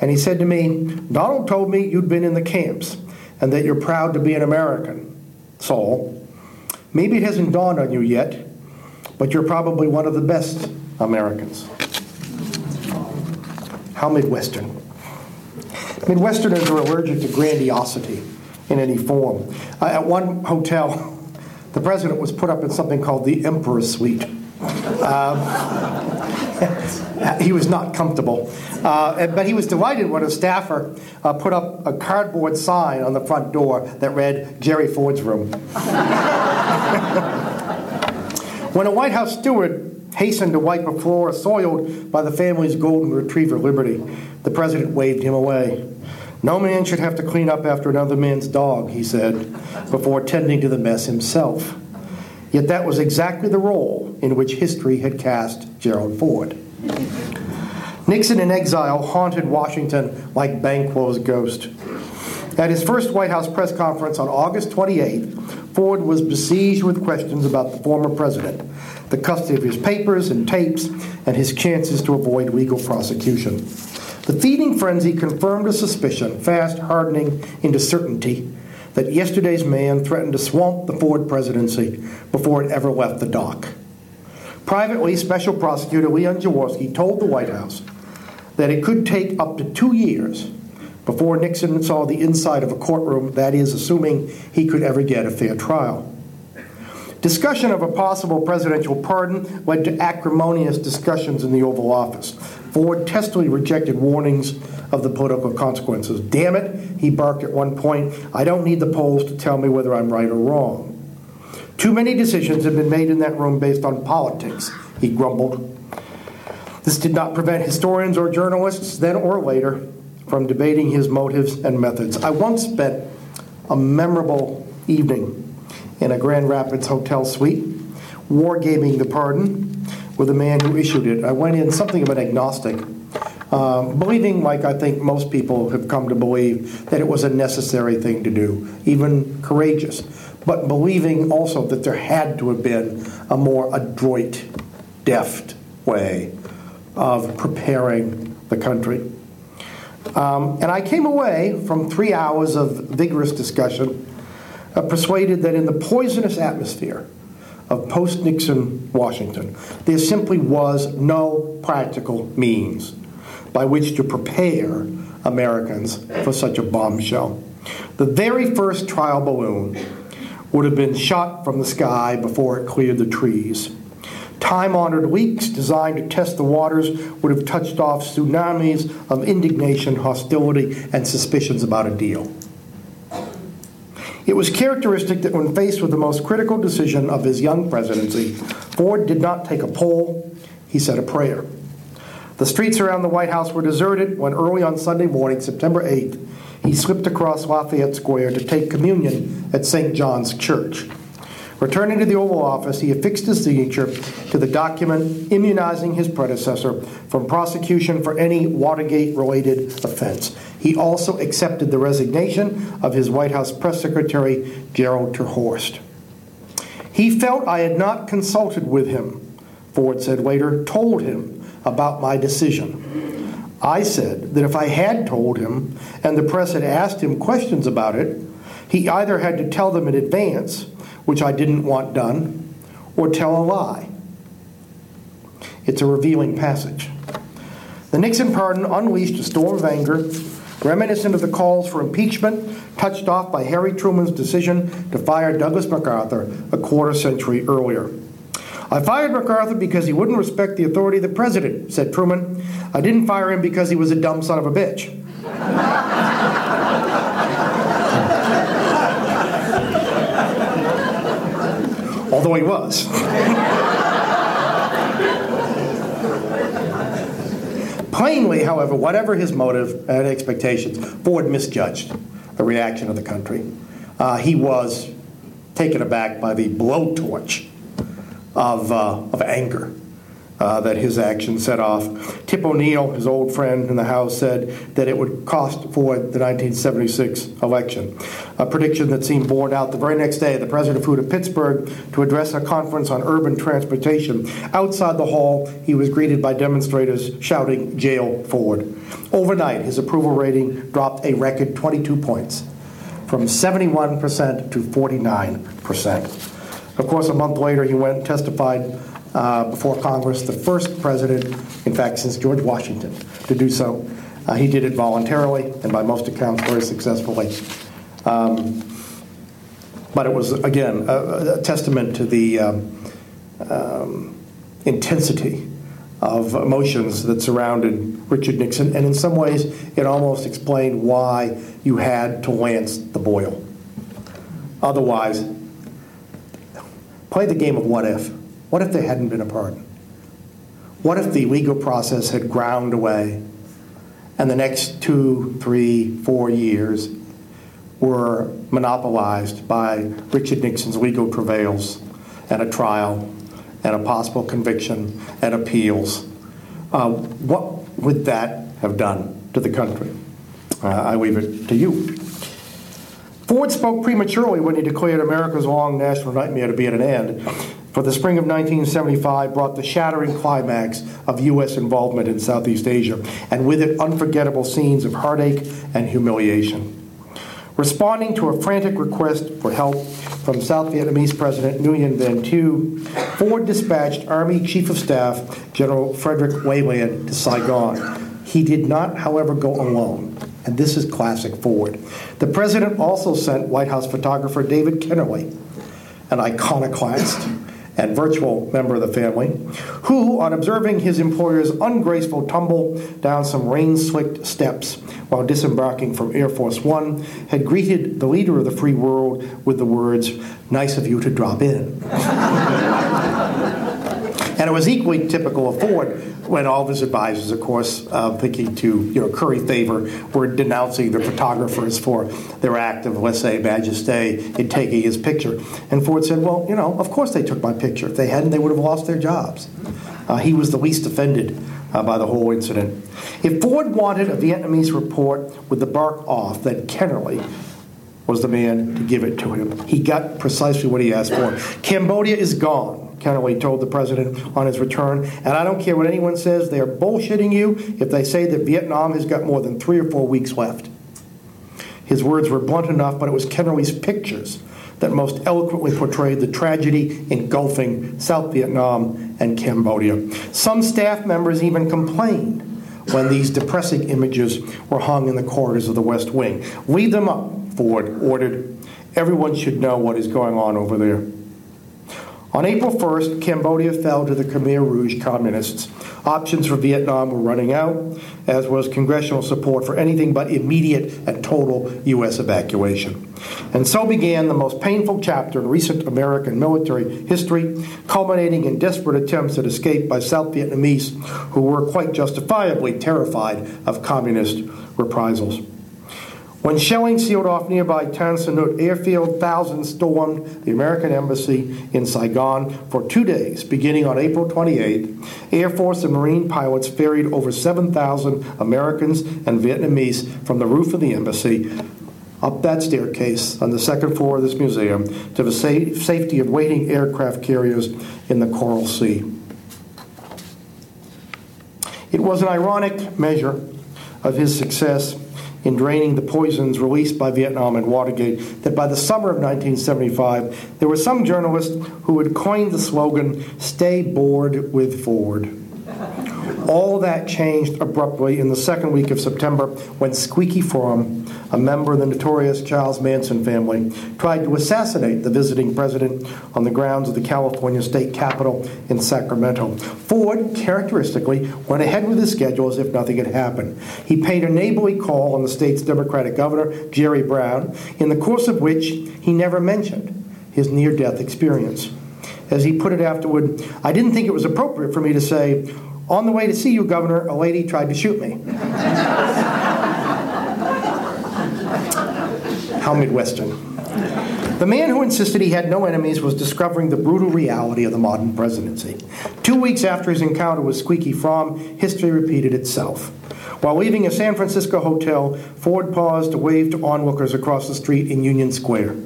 And he said to me, Donald told me you'd been in the camps and that you're proud to be an American. Saul, maybe it hasn't dawned on you yet, but you're probably one of the best Americans. How Midwestern. Midwesterners are allergic to grandiosity in any form. Uh, at one hotel, the president was put up in something called the Emperor's Suite. Um, he was not comfortable. Uh, but he was delighted when a staffer uh, put up a cardboard sign on the front door that read, Jerry Ford's room. when a White House steward hastened to wipe a floor soiled by the family's golden retriever, Liberty, the president waved him away. No man should have to clean up after another man's dog, he said, before tending to the mess himself. Yet that was exactly the role in which history had cast Gerald Ford. Nixon in exile haunted Washington like Banquo's ghost. At his first White House press conference on August 28th, Ford was besieged with questions about the former president, the custody of his papers and tapes, and his chances to avoid legal prosecution. The feeding frenzy confirmed a suspicion, fast hardening into certainty, that yesterday's man threatened to swamp the Ford presidency before it ever left the dock. Privately, Special Prosecutor Leon Jaworski told the White House that it could take up to two years before Nixon saw the inside of a courtroom, that is, assuming he could ever get a fair trial. Discussion of a possible presidential pardon led to acrimonious discussions in the Oval Office. Ford testily rejected warnings of the political consequences. Damn it, he barked at one point, I don't need the polls to tell me whether I'm right or wrong. Too many decisions have been made in that room based on politics, he grumbled. This did not prevent historians or journalists, then or later, from debating his motives and methods. I once spent a memorable evening in a Grand Rapids hotel suite, wargaming the pardon with the man who issued it. I went in something of an agnostic. um, believing, like I think most people have come to believe, that it was a necessary thing to do, even courageous, but believing also that there had to have been a more adroit, deft way of preparing the country. Um, and I came away from three hours of vigorous discussion uh, persuaded that in the poisonous atmosphere of post Nixon Washington, there simply was no practical means by which to prepare Americans for such a bombshell. The very first trial balloon would have been shot from the sky before it cleared the trees. Time honored leaks designed to test the waters would have touched off tsunamis of indignation, hostility, and suspicions about a deal. It was characteristic that when faced with the most critical decision of his young presidency, Ford did not take a poll, he said a prayer. The streets around the White House were deserted when early on Sunday morning, September 8th, he slipped across Lafayette Square to take communion at St. John's Church. Returning to the Oval Office, he affixed his signature to the document immunizing his predecessor from prosecution for any Watergate related offense. He also accepted the resignation of his White House press secretary, Jerald terHorst. He felt I had not consulted with him, Ford said later, told him about my decision. I said that if I had told him and the press had asked him questions about it, he either had to tell them in advance which I didn't want done, or tell a lie. It's a revealing passage. The Nixon pardon unleashed a storm of anger, reminiscent of the calls for impeachment touched off by Harry Truman's decision to fire Douglas MacArthur a quarter century earlier. I fired MacArthur because he wouldn't respect the authority of the president, said Truman. I didn't fire him because he was a dumb son of a bitch. Although he was. Plainly, however, whatever his motive and expectations, Ford misjudged the reaction of the country. Uh, he was taken aback by the blowtorch of, uh, of anger uh, that his action set off. Tip O'Neill, his old friend in the House, said that it would cost Ford the 1976 election. A prediction that seemed borne out the very next day. The president flew to Pittsburgh to address a conference on urban transportation. Outside the hall, he was greeted by demonstrators shouting, Jail Ford. Overnight, his approval rating dropped a record 22 points from 71% to 49%. Of course, a month later, he went and testified uh, before Congress, the first president, in fact, since George Washington, to do so. Uh, he did it voluntarily and by most accounts very successfully. Um, but it was, again, a, a testament to the um, um, intensity of emotions that surrounded Richard Nixon, and in some ways, it almost explained why you had to lance the boil. Otherwise, play the game of what if. What if there hadn't been a pardon? What if the legal process had ground away and the next two, three, four years were monopolized by Richard Nixon's legal travails and a trial and a possible conviction and appeals? Uh, what would that have done to the country? Uh, I leave it to you. Ford spoke prematurely when he declared America's long national nightmare to be at an end for the spring of 1975 brought the shattering climax of U.S. involvement in Southeast Asia, and with it, unforgettable scenes of heartache and humiliation. Responding to a frantic request for help from South Vietnamese President Nguyen Van Thieu, Ford dispatched Army Chief of Staff General Frederick Weyand to Saigon. He did not, however, go alone, and this is classic Ford. The president also sent White House photographer David Kennerly, an iconoclast and virtual member of the family, who, on observing his employer's ungraceful tumble down some rain slicked steps while disembarking from Air Force One, had greeted the leader of the free world with the words, Nice of you to drop in. and it was equally typical of Ford when all of his advisors, of course, uh, thinking to you know curry favor, were denouncing the photographers for their act of lese majesté in taking his picture. And Ford said, "Well, you know, of course they took my picture. If they hadn't, they would have lost their jobs." Uh, he was the least offended uh, by the whole incident. If Ford wanted a Vietnamese report with the bark off, then Kennerly was the man to give it to him. He got precisely what he asked for. Cambodia is gone, Kennerly told the president on his return, and I don't care what anyone says, they are bullshitting you if they say that Vietnam has got more than three or four weeks left. His words were blunt enough, but it was Kennerly's pictures that most eloquently portrayed the tragedy engulfing South Vietnam and Cambodia. Some staff members even complained when these depressing images were hung in the corridors of the West Wing. Leave them up, Ford ordered. Everyone should know what is going on over there. On April 1st, Cambodia fell to the Khmer Rouge communists. Options for Vietnam were running out, as was congressional support for anything but immediate and total U.S. evacuation. And so began the most painful chapter in recent American military history, culminating in desperate attempts at escape by South Vietnamese who were quite justifiably terrified of communist reprisals. When shelling sealed off nearby Tan Son Nhut airfield, thousands stormed the American embassy in Saigon for two days, beginning on April 28. Air Force and Marine pilots ferried over 7,000 Americans and Vietnamese from the roof of the embassy up that staircase on the second floor of this museum to the safety of waiting aircraft carriers in the Coral Sea. It was an ironic measure of his success in draining the poisons released by Vietnam and Watergate that by the summer of 1975, there were some journalists who had coined the slogan, Stay Bored with Ford. All that changed abruptly in the second week of September when Squeaky Fromme, a member of the notorious Charles Manson family, tried to assassinate the visiting president on the grounds of the California state capitol in Sacramento. Ford, characteristically, went ahead with his schedule as if nothing had happened. He paid a neighborly call on the state's Democratic governor, Jerry Brown, in the course of which he never mentioned his near death experience. As he put it afterward, I didn't think it was appropriate for me to say, on the way to see you, Governor, a lady tried to shoot me. How Midwestern. The man who insisted he had no enemies was discovering the brutal reality of the modern presidency. Two weeks after his encounter with Squeaky Fromme, history repeated itself. While leaving a San Francisco hotel, Ford paused to wave to onlookers across the street in Union Square.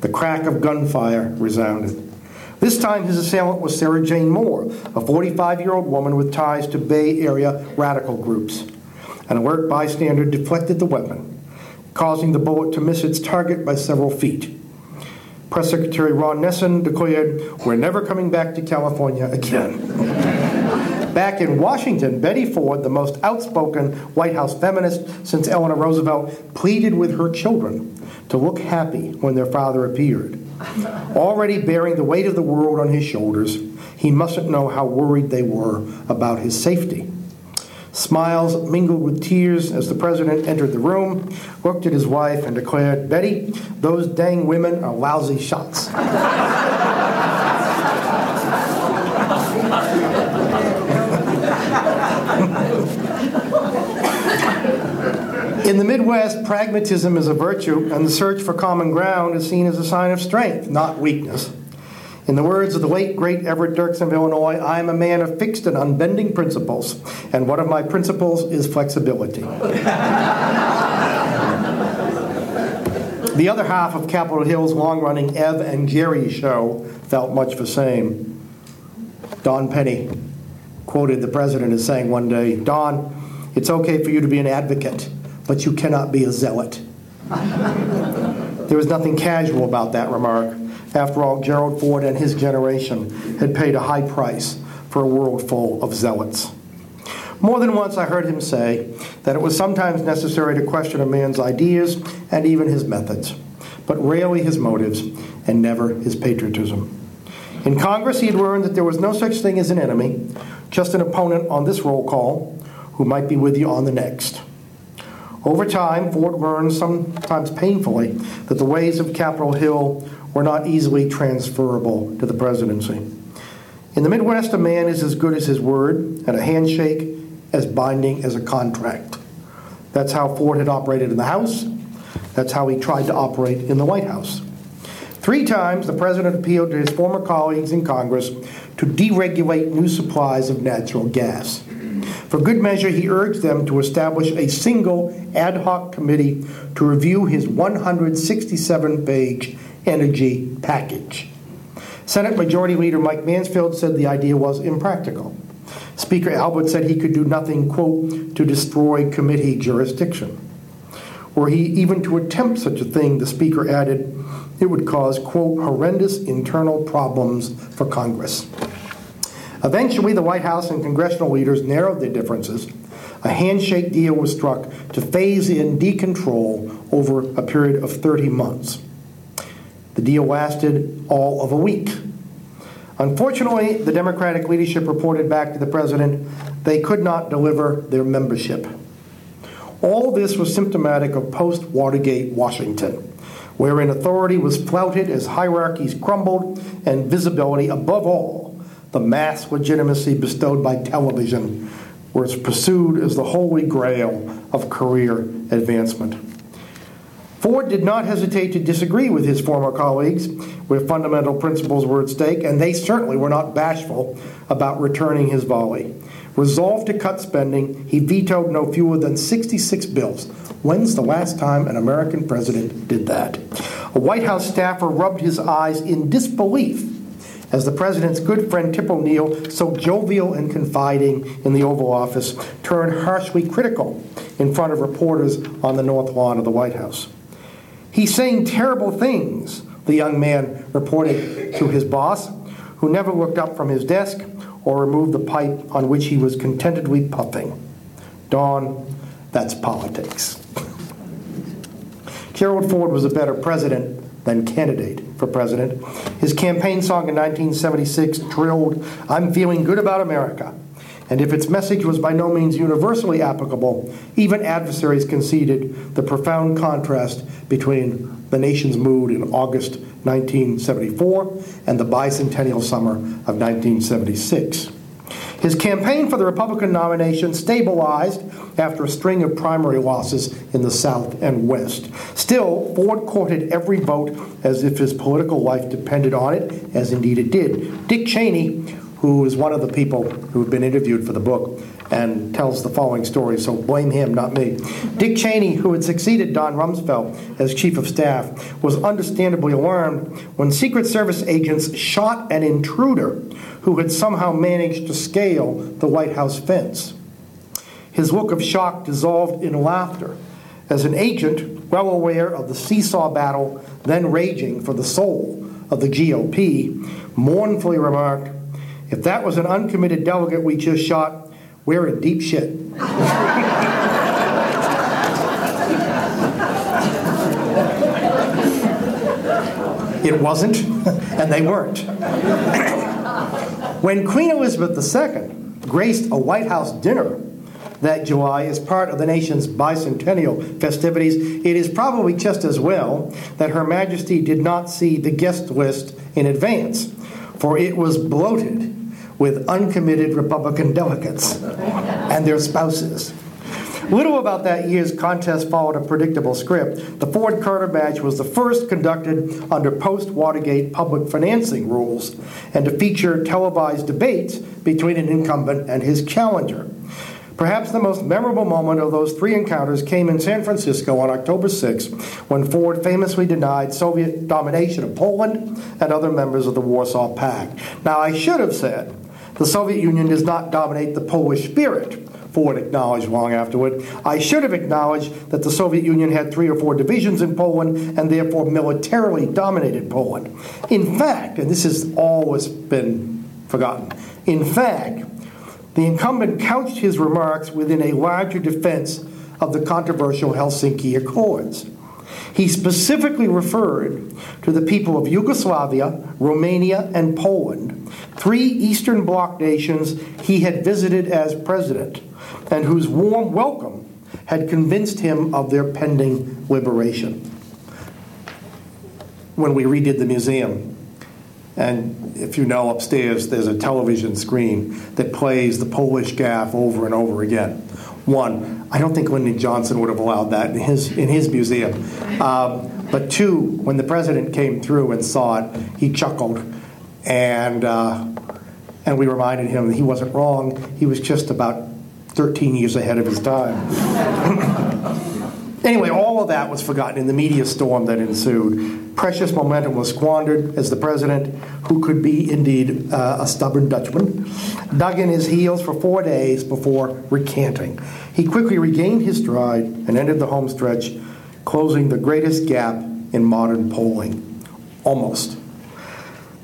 The crack of gunfire resounded. This time, his assailant was Sarah Jane Moore, a 45 year old woman with ties to Bay Area radical groups. An alert bystander deflected the weapon, causing the bullet to miss its target by several feet. Press Secretary Ron Nessen declared, We're never coming back to California again. Back in Washington, Betty Ford, the most outspoken White House feminist since Eleanor Roosevelt, pleaded with her children to look happy when their father appeared. Already bearing the weight of the world on his shoulders, he mustn't know how worried they were about his safety. Smiles mingled with tears as the president entered the room, looked at his wife, and declared, Betty, those dang women are lousy shots. In the Midwest, pragmatism is a virtue, and the search for common ground is seen as a sign of strength, not weakness. In the words of the late, great Everett Dirksen of Illinois, I am a man of fixed and unbending principles, and one of my principles is flexibility. the other half of Capitol Hill's long running Ev and Jerry show felt much the same. Don Penny quoted the president as saying one day, Don, it's okay for you to be an advocate but you cannot be a zealot. there was nothing casual about that remark. After all, Gerald Ford and his generation had paid a high price for a world full of zealots. More than once, I heard him say that it was sometimes necessary to question a man's ideas and even his methods, but rarely his motives and never his patriotism. In Congress, he had learned that there was no such thing as an enemy, just an opponent on this roll call who might be with you on the next. Over time, Ford learned, sometimes painfully, that the ways of Capitol Hill were not easily transferable to the presidency. In the Midwest, a man is as good as his word, and a handshake as binding as a contract. That's how Ford had operated in the House. That's how he tried to operate in the White House. Three times, the president appealed to his former colleagues in Congress to deregulate new supplies of natural gas. For good measure, he urged them to establish a single ad hoc committee to review his 167 page energy package. Senate Majority Leader Mike Mansfield said the idea was impractical. Speaker Albert said he could do nothing, quote, to destroy committee jurisdiction. Were he even to attempt such a thing, the Speaker added, it would cause, quote, horrendous internal problems for Congress. Eventually, the White House and congressional leaders narrowed their differences. A handshake deal was struck to phase in decontrol over a period of 30 months. The deal lasted all of a week. Unfortunately, the Democratic leadership reported back to the president they could not deliver their membership. All this was symptomatic of post Watergate Washington, wherein authority was flouted as hierarchies crumbled and visibility, above all, the mass legitimacy bestowed by television, was pursued as the holy grail of career advancement. Ford did not hesitate to disagree with his former colleagues where fundamental principles were at stake, and they certainly were not bashful about returning his volley. Resolved to cut spending, he vetoed no fewer than 66 bills. When's the last time an American president did that? A White House staffer rubbed his eyes in disbelief as the president's good friend Tip O'Neill, so jovial and confiding in the Oval Office, turned harshly critical in front of reporters on the North Lawn of the White House. He's saying terrible things, the young man reported to his boss, who never looked up from his desk or removed the pipe on which he was contentedly puffing. Don, that's politics. Gerald Ford was a better president than candidate for president. His campaign song in 1976 trilled, I'm feeling good about America. And if its message was by no means universally applicable, even adversaries conceded the profound contrast between the nation's mood in August 1974 and the bicentennial summer of 1976. His campaign for the Republican nomination stabilized after a string of primary losses in the South and West. Still, Ford courted every vote as if his political life depended on it, as indeed it did. Dick Cheney, who is one of the people who've been interviewed for the book and tells the following story, so blame him, not me. Dick Cheney, who had succeeded Don Rumsfeld as chief of staff, was understandably alarmed when Secret Service agents shot an intruder who had somehow managed to scale the White House fence. His look of shock dissolved in laughter as an agent, well aware of the seesaw battle then raging for the soul of the GOP, mournfully remarked, if that was an uncommitted delegate we just shot, we're in deep shit. it wasn't, and they weren't. when Queen Elizabeth II graced a White House dinner that July as part of the nation's bicentennial festivities, it is probably just as well that Her Majesty did not see the guest list in advance, for it was bloated with uncommitted Republican delegates and their spouses. Little about that year's contest followed a predictable script. The Ford Carter match was the first conducted under post Watergate public financing rules and to feature televised debates between an incumbent and his challenger. Perhaps the most memorable moment of those three encounters came in San Francisco on October 6, when Ford famously denied Soviet domination of Poland and other members of the Warsaw Pact. Now, I should have said the Soviet Union does not dominate the Polish spirit. Ford acknowledged long afterward. I should have acknowledged that the Soviet Union had three or four divisions in Poland and therefore militarily dominated Poland. In fact, and this has always been forgotten, in fact, the incumbent couched his remarks within a larger defense of the controversial Helsinki Accords. He specifically referred to the people of Yugoslavia, Romania, and Poland, three Eastern Bloc nations he had visited as president, and whose warm welcome had convinced him of their pending liberation. When we redid the museum, and if you know upstairs, there's a television screen that plays the Polish gaffe over and over again. One, I don't think Lyndon Johnson would have allowed that in his in his museum. Um, but two, when the president came through and saw it, he chuckled, and uh, and we reminded him that he wasn't wrong. He was just about 13 years ahead of his time. anyway, all of that was forgotten in the media storm that ensued. Precious momentum was squandered as the president, who could be indeed uh, a stubborn Dutchman, dug in his heels for four days before recanting. He quickly regained his stride and ended the homestretch, closing the greatest gap in modern polling. Almost.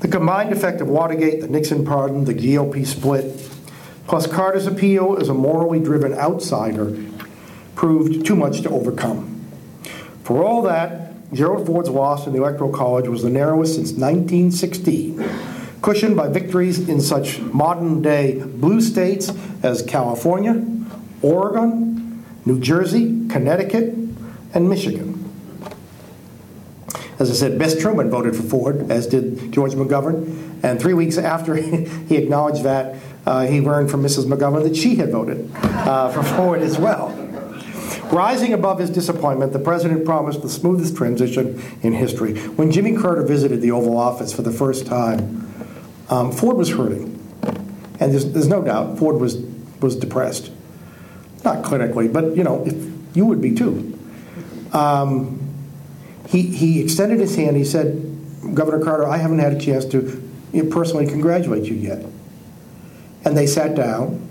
The combined effect of Watergate, the Nixon pardon, the GOP split, plus Carter's appeal as a morally driven outsider proved too much to overcome. For all that, Gerald Ford's loss in the Electoral College was the narrowest since 1916, cushioned by victories in such modern day blue states as California, Oregon, New Jersey, Connecticut, and Michigan. As I said, Bess Truman voted for Ford, as did George McGovern. And three weeks after he acknowledged that, uh, he learned from Mrs. McGovern that she had voted uh, for Ford as well. Rising above his disappointment, the president promised the smoothest transition in history. When Jimmy Carter visited the Oval Office for the first time, um, Ford was hurting. And there's, there's, no doubt Ford was, was depressed. Not clinically, but, you know, you would be too. Um, he, he extended his hand. He said, Governor Carter, I haven't had a chance to personally congratulate you yet. And they sat down,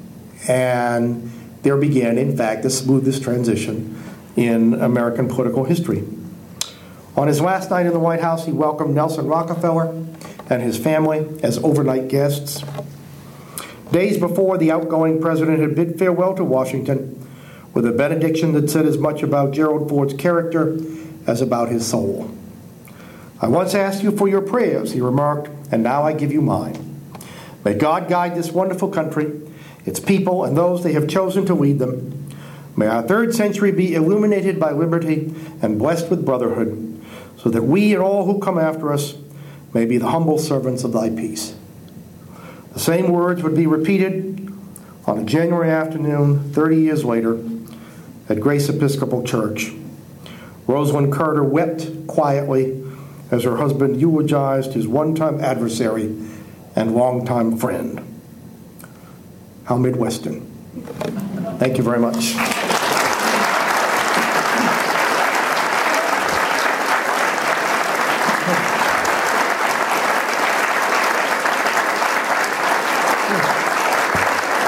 and there began, in fact, the smoothest transition in American political history. On his last night in the White House, he welcomed Nelson Rockefeller and his family as overnight guests. Days before, the outgoing president had bid farewell to Washington with a benediction that said as much about Gerald Ford's character as about his soul. I once asked you for your prayers, he remarked, and now I give you mine. May God guide this wonderful country, its people, and those they have chosen to lead them. May our third century be illuminated by liberty and blessed with brotherhood, so that we and all who come after us may be the humble servants of thy peace. The same words would be repeated on a January afternoon 30 years later at Grace Episcopal Church Rosalynn Carter wept quietly as her husband eulogized his one time adversary and longtime friend. How Midwestern. Thank you very much.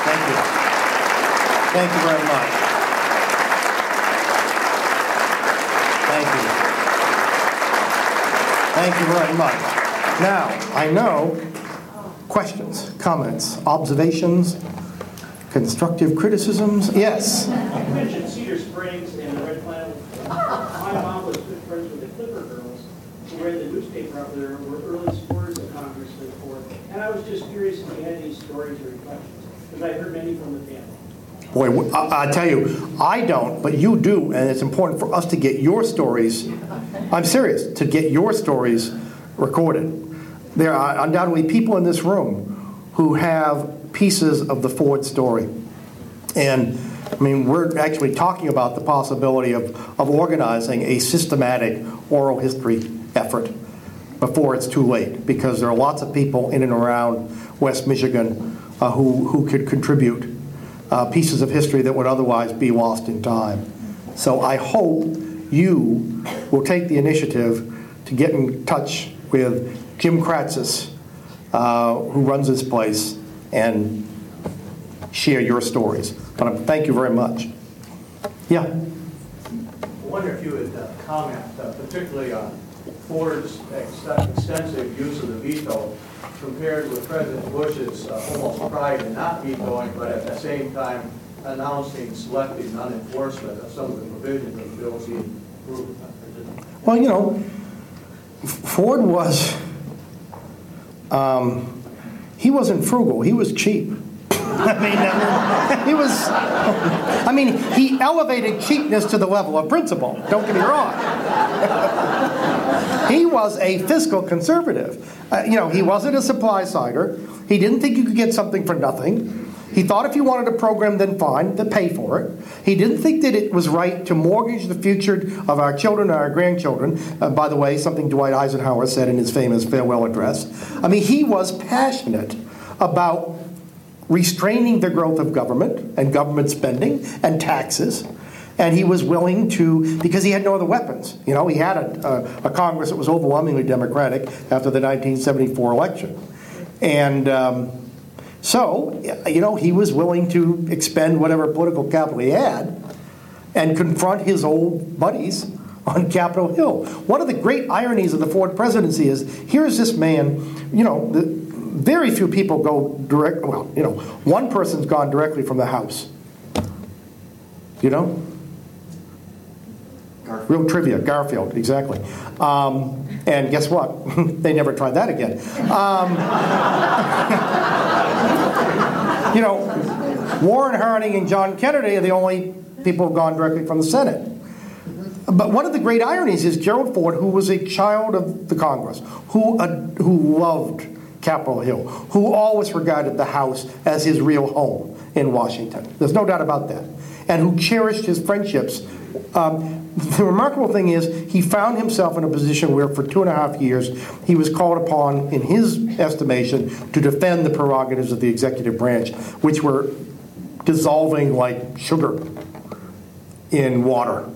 Thank you. Thank you very much. Thank you very much. Now, I know questions, comments, observations, constructive criticisms. Yes. You mentioned Cedar Springs and the Red Flannel. My mom was good friends with the Clipper girls who read the newspaper up there, were early supporters of Congressman Ford. And I was just curious if you had any stories or reflections, because I heard many from the family. Boy, I, I tell you, I don't, but you do, and it's important for us to get your stories. I'm serious, to get your stories recorded. There are undoubtedly people in this room who have pieces of the Ford story. And I mean, we're actually talking about the possibility of, of organizing a systematic oral history effort before it's too late, because there are lots of people in and around West Michigan uh, who, who could contribute uh, pieces of history that would otherwise be lost in time. So I hope you will take the initiative to get in touch with Jim Kratsas, uh, who runs this place, and share your stories. But thank you very much. Yeah. I wonder if you would uh, comment, uh, particularly on Ford's ex- extensive use of the veto compared with President Bush's uh, almost pride in not vetoing, but at the same time announcing selective non-enforcement of some of the provisions of the bills he approved. Well, you know, Ford was, um, he wasn't frugal, he was cheap. I mean, uh, he was, I mean, he elevated cheapness to the level of principle. Don't get me wrong. he was a fiscal conservative. Uh, you know, he wasn't a supply sider. He didn't think you could get something for nothing. He thought if you wanted a program, then fine, then pay for it. He didn't think that it was right to mortgage the future of our children and our grandchildren. Uh, by the way, something Dwight Eisenhower said in his famous farewell address. I mean, he was passionate about restraining the growth of government and government spending and taxes. And he was willing to, because he had no other weapons. You know, he had a, a, a Congress that was overwhelmingly Democratic after the 1974 election. And um, so, you know, he was willing to expend whatever political capital he had and confront his old buddies on Capitol Hill. One of the great ironies of the Ford presidency is here's this man, you know, the, very few people go direct, well, you know, one person's gone directly from the House. You know? Garfield. Real trivia, Garfield, exactly. Um, and guess what? they never tried that again. Um, you know, Warren Harding and John Kennedy are the only people who've gone directly from the Senate. But one of the great ironies is Gerald Ford, who was a child of the Congress, who, uh, who loved Capitol Hill, who always regarded the House as his real home in Washington. There's no doubt about that. And who cherished his friendships. Um, the remarkable thing is, he found himself in a position where, for two and a half years, he was called upon, in his estimation, to defend the prerogatives of the executive branch, which were dissolving like sugar in water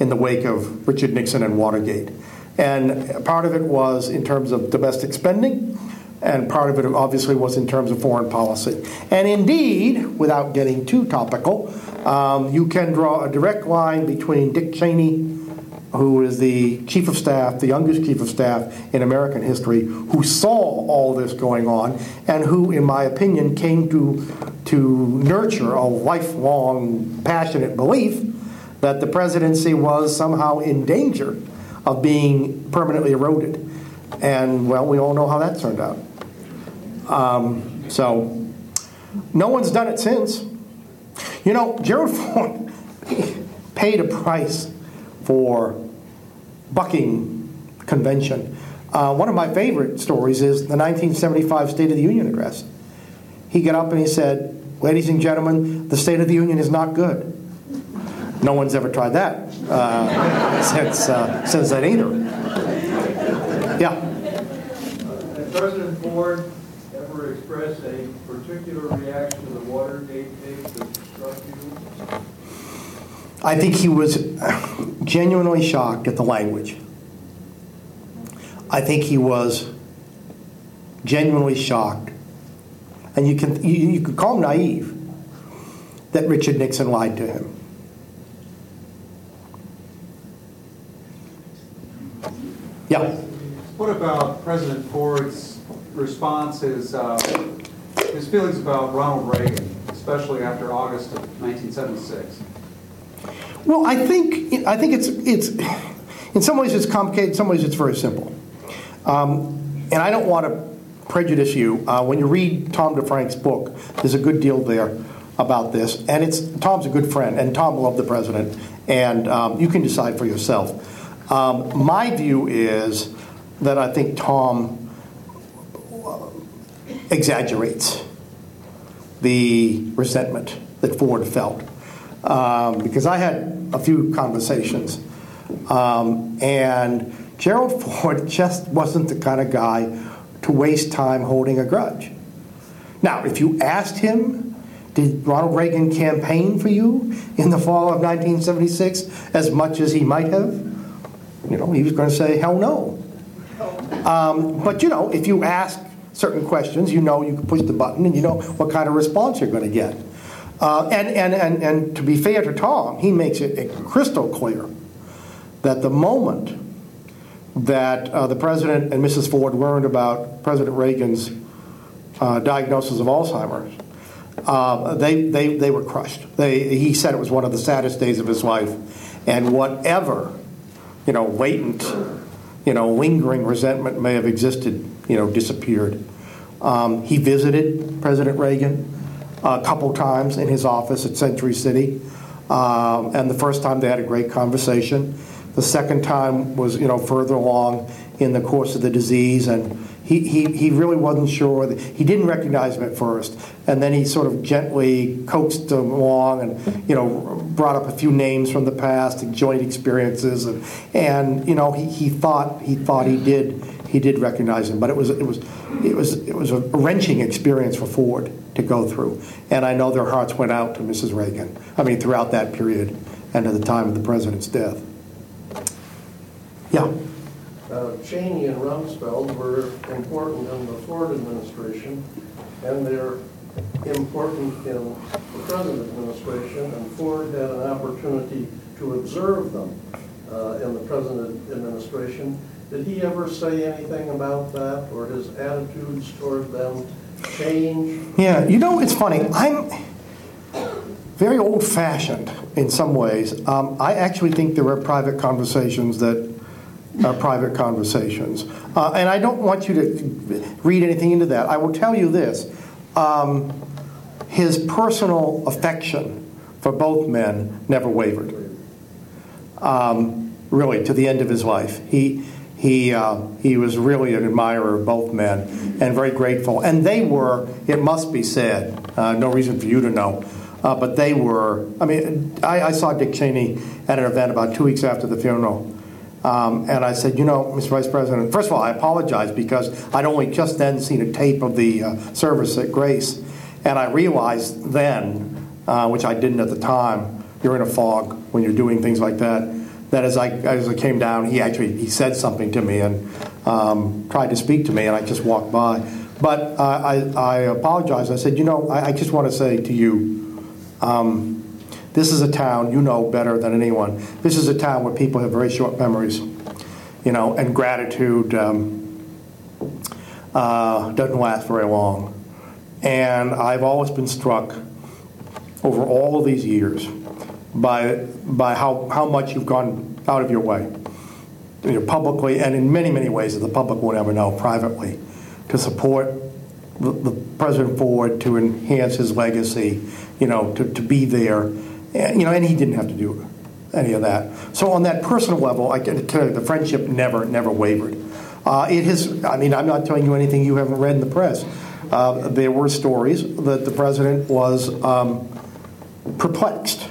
in the wake of Richard Nixon and Watergate. And part of it was in terms of domestic spending, and part of it obviously was in terms of foreign policy. And indeed, without getting too topical, um, you can draw a direct line between Dick Cheney, who is the chief of staff, the youngest chief of staff in American history, who saw all this going on, and who, in my opinion, came to, to nurture a lifelong passionate belief that the presidency was somehow in danger of being permanently eroded. And, well, we all know how that turned out. Um, so, no one's done it since. You know, Gerald Ford paid a price for bucking convention. Uh, one of my favorite stories is the 1975 State of the Union address. He got up and he said, Ladies and gentlemen, the State of the Union is not good. No one's ever tried that uh, since, uh, since then either. Yeah. President Ford ever express a particular reaction to the Watergate tape that struck you? I think he was genuinely shocked at the language. I think he was genuinely shocked, and you can you, you could call him naive that Richard Nixon lied to him. Yeah. What about President Ford's response, his, uh, his feelings about Ronald Reagan, especially after August of 1976? Well, I think I think it's it's in some ways it's complicated. In some ways it's very simple. Um, and I don't want to prejudice you. Uh, when you read Tom DeFrank's book, there's a good deal there about this, and it's Tom's a good friend, and Tom loved the president, and um, you can decide for yourself. Um, my view is that I think Tom exaggerates the resentment that Ford felt. Um, because I had a few conversations, um, and Gerald Ford just wasn't the kind of guy to waste time holding a grudge. Now, if you asked him, did Ronald Reagan campaign for you in the fall of 1976 as much as he might have? You know, he was going to say, hell no. Um, but, you know, if you ask certain questions, you know you can push the button and you know what kind of response you're going to get. Uh, and, and, and, and to be fair to Tom, he makes it crystal clear that the moment that uh, the president and Mrs. Ford learned about President Reagan's uh, diagnosis of Alzheimer's, uh, they, they, they were crushed. They, he said it was one of the saddest days of his life. And whatever you know, latent, you know, lingering resentment may have existed, you know, disappeared. Um, he visited President Reagan a couple times in his office at Century City, um, and the first time they had a great conversation. The second time was, you know, further along in the course of the disease, and he, he, he really wasn't sure. That, he didn't recognize him at first, and then he sort of gently coaxed him along, and you know, brought up a few names from the past and joint experiences, and, and you know, he, he thought he thought he did he did recognize him, but it was it was it was it was a wrenching experience for Ford. to go through. And I know their hearts went out to Mrs. Reagan, I mean, throughout that period and to the time of the president's death. Yeah. Uh, Cheney and Rumsfeld were important in the Ford administration, and they're important in the present administration, and Ford had an opportunity to observe them uh, in the present administration. Did he ever say anything about that, or his attitudes toward them change? Yeah, you know, it's funny. I'm very old fashioned in some ways. Um, I actually think there are private conversations that are private conversations. Uh, and I don't want you to read anything into that. I will tell you this um, his personal affection for both men never wavered. Um, really, to the end of his life. He, he, uh, he was really an admirer of both men and very grateful. And they were, it must be said, uh, no reason for you to know, uh, but they were, I mean, I, I, saw Dick Cheney at an event about two weeks after the funeral. Um, and I said, you know, Mr. Vice President, first of all, I apologize because I'd only just then seen a tape of the uh, service at Grace. And I realized then, uh, which I didn't at the time, you're in a fog when you're doing things like that that as I as I came down, he actually he said something to me and um, tried to speak to me, and I just walked by. But uh, I, I apologized. I said, you know, I, I just want to say to you, um, this is a town you know better than anyone. This is a town where people have very short memories, you know, and gratitude um, uh, doesn't last very long. And I've always been struck over all of these years by, by how, how much you've gone out of your way, you know, publicly and in many, many ways that the public won't ever know privately, to support the, the President Ford, to enhance his legacy, you know, to, to be there. And, you know, and he didn't have to do any of that. So on that personal level, I can tell you the friendship never, never wavered. Uh, it has, I mean, I'm not telling you anything you haven't read in the press. Uh, there were stories that the president was um, perplexed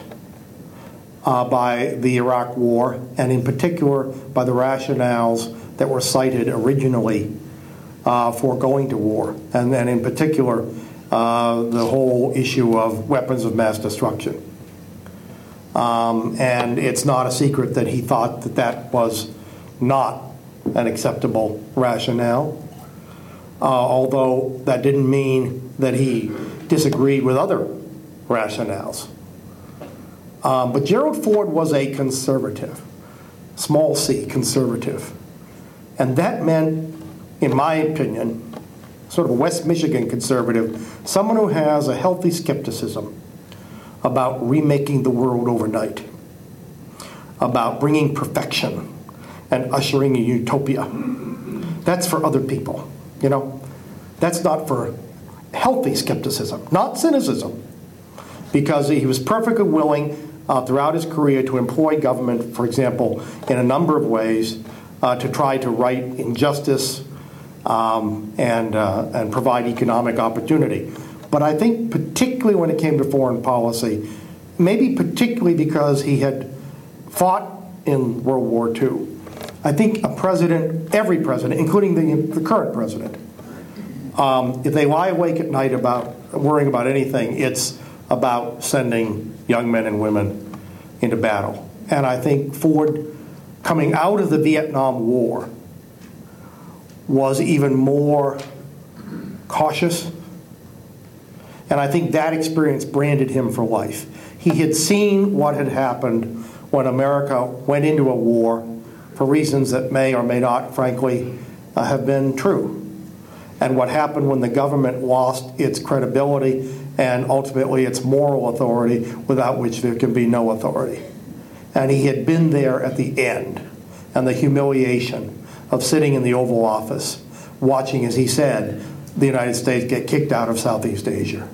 uh, by the Iraq War, and in particular by the rationales that were cited originally uh, for going to war, and then in particular uh, the whole issue of weapons of mass destruction. Um, and it's not a secret that he thought that that was not an acceptable rationale, uh, although that didn't mean that he disagreed with other rationales. Um, but Gerald Ford was a conservative, small c, conservative. And that meant, in my opinion, sort of a West Michigan conservative, someone who has a healthy skepticism about remaking the world overnight, about bringing perfection and ushering a utopia. That's for other people, you know? That's not for healthy skepticism, not cynicism, because he was perfectly willing uh, throughout his career to employ government, for example, in a number of ways uh, to try to right injustice um, and, uh, and provide economic opportunity. But I think, particularly when it came to foreign policy, maybe particularly because he had fought in World War II, I think a president, every president, including the, the current president, um, if they lie awake at night about worrying about anything, it's about sending young men and women into battle. And I think Ford, coming out of the Vietnam War, was even more cautious. And I think that experience branded him for life. He had seen what had happened when America went into a war for reasons that may or may not, frankly, uh, have been true. And what happened when the government lost its credibility and ultimately its moral authority, without which there can be no authority. And he had been there at the end, and the humiliation of sitting in the Oval Office, watching, as he said, the United States get kicked out of Southeast Asia.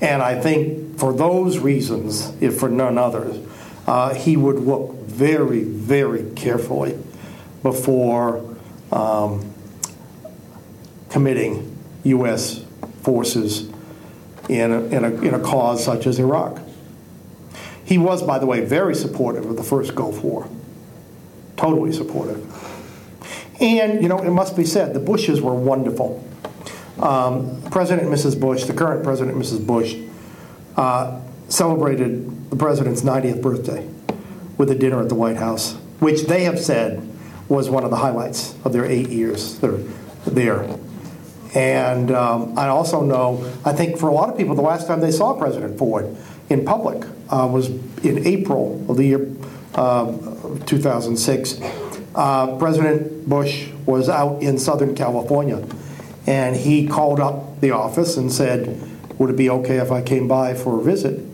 And I think for those reasons, if for none others, uh, he would look very, very carefully before um, committing U.S. forces in a, in, a, in a cause such as Iraq. He was, by the way, very supportive of the first Gulf War. Totally supportive. And, you know, it must be said, the Bushes were wonderful. um, President Mrs. Bush, the current President Mrs. Bush, uh, celebrated the president's 90th birthday with a dinner at the White House, which they have said was one of the highlights of their eight years there. And um, I also know, I think for a lot of people, the last time they saw President Ford in public uh, was in April of the year uh, 2006. Uh, President Bush was out in Southern California, and he called up the office and said, "Would it be okay if I came by for a visit?"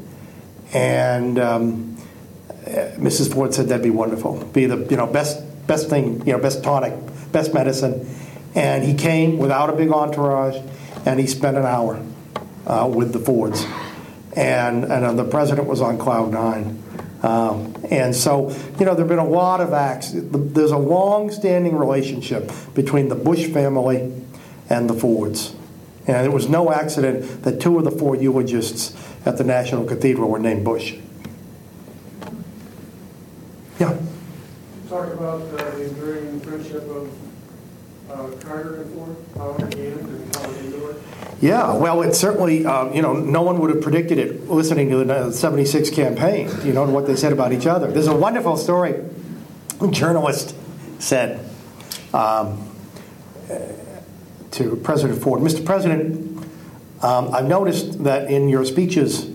And um, Mrs. Ford said that'd be wonderful. Be the you know best best thing you know best tonic, best medicine. And he came without a big entourage, and he spent an hour uh, with the Fords, and and uh, the president was on cloud nine. Um, and so, you know, there have been a lot of acts. There's a long standing relationship between the Bush family and the Fords. And it was no accident that two of the four eulogists at the National Cathedral were named Bush. Yeah. Talk about uh, the enduring friendship of And and endured. Yeah, well, it certainly, uh, you know, no one would have predicted it listening to the 76 campaign, you know, what they said about each other. There's a wonderful story. A journalist said um, to President Ford, Mr. President, um, I've noticed that in your speeches, you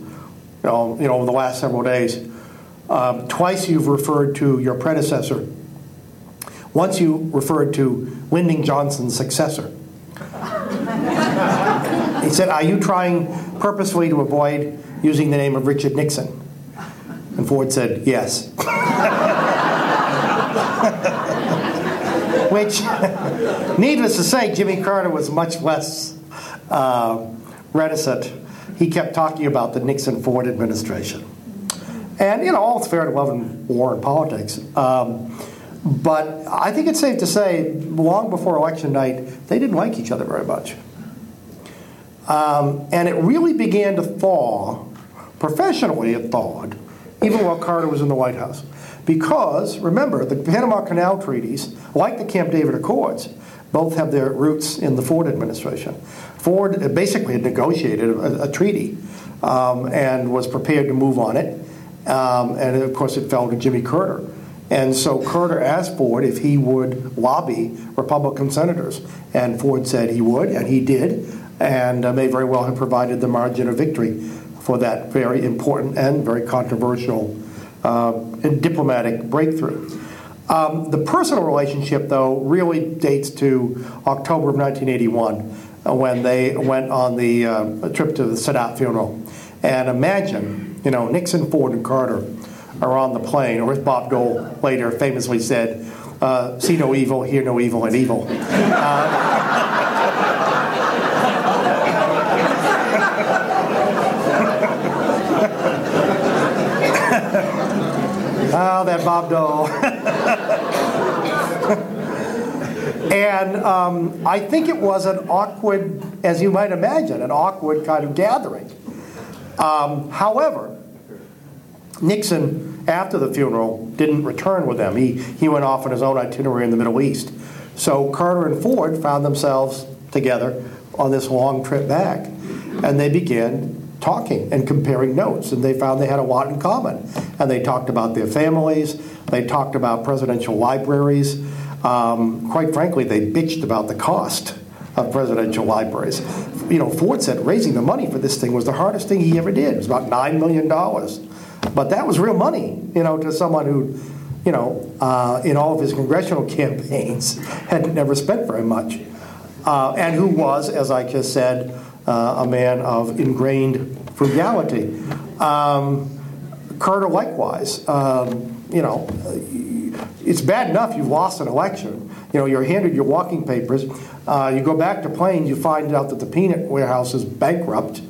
know, you know over the last several days, um, twice you've referred to your predecessor. Once you referred to Lyndon Johnson's successor. he said, Are you trying purposefully to avoid using the name of Richard Nixon? And Ford said, Yes. Which, needless to say, Jimmy Carter was much less uh, reticent. He kept talking about the Nixon Ford administration. And, you know, all's fair to love and war and politics. Um, but I think it's safe to say, long before election night, they didn't like each other very much. Um, and it really began to thaw, professionally, it thawed, even while Carter was in the White House. Because, remember, the Panama Canal treaties, like the Camp David Accords, both have their roots in the Ford administration. Ford basically negotiated a, a treaty um, and was prepared to move on it. Um, and of course, it fell to Jimmy Carter. And so Carter asked Ford if he would lobby Republican senators. And Ford said he would, and he did, and uh, may very well have provided the margin of victory for that very important and very controversial uh, diplomatic breakthrough. Um, the personal relationship, though, really dates to October of 1981 uh, when they went on the uh, trip to the Sadat funeral. And imagine, you know, Nixon, Ford, and Carter are on the plane, or as Bob Dole later famously said, uh, see no evil, hear no evil, and evil. Uh, oh, that Bob Dole. and um, I think it was an awkward, as you might imagine, an awkward kind of gathering. Um, however, Nixon, after the funeral, didn't return with them. He, he went off on his own itinerary in the Middle East. So Carter and Ford found themselves together on this long trip back. And they began talking and comparing notes, and they found they had a lot in common. And they talked about their families, they talked about presidential libraries. Um, quite frankly, they bitched about the cost of presidential libraries. You know, Ford said raising the money for this thing was the hardest thing he ever did. It was about $9 million. But that was real money, you know, to someone who, you know, uh, in all of his congressional campaigns had never spent very much. Uh, and who was, as I just said, uh, a man of ingrained frugality. Um, Carter, likewise, um, you know, it's bad enough you've lost an election. You know, you're handed your walking papers. Uh, you go back to Plains, you find out that the peanut warehouse is bankrupt.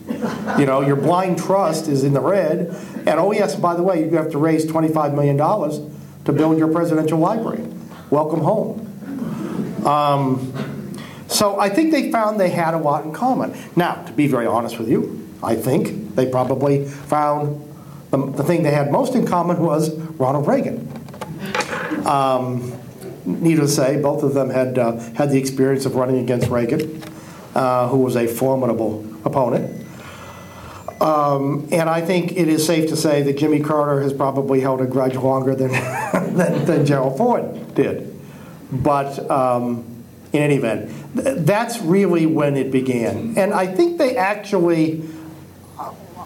You know, your blind trust is in the red. And oh, yes, by the way, you have to raise $25 million to build your presidential library. Welcome home. Um, so I think they found they had a lot in common. Now, to be very honest with you, I think they probably found the, the thing they had most in common was Ronald Reagan. Um, needless to say, both of them had uh, had the experience of running against Reagan. uh, who was a formidable opponent. Um, and I think it is safe to say that Jimmy Carter has probably held a grudge longer than, than, than, Gerald Ford did. But um, in any event, th- that's really when it began. And I think they actually,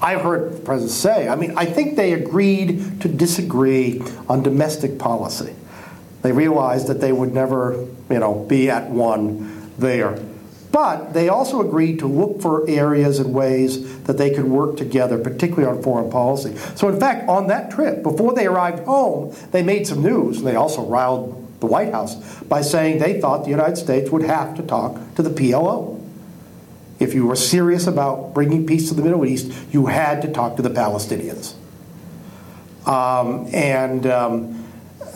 I've heard the president say, I mean, I think they agreed to disagree on domestic policy. They realized that they would never, you know, be at one there. But they also agreed to look for areas and ways that they could work together, particularly on foreign policy. So, in fact, on that trip, before they arrived home, they made some news, and they also riled the White House by saying they thought the United States would have to talk to the PLO. If you were serious about bringing peace to the Middle East, you had to talk to the Palestinians. Um, and um,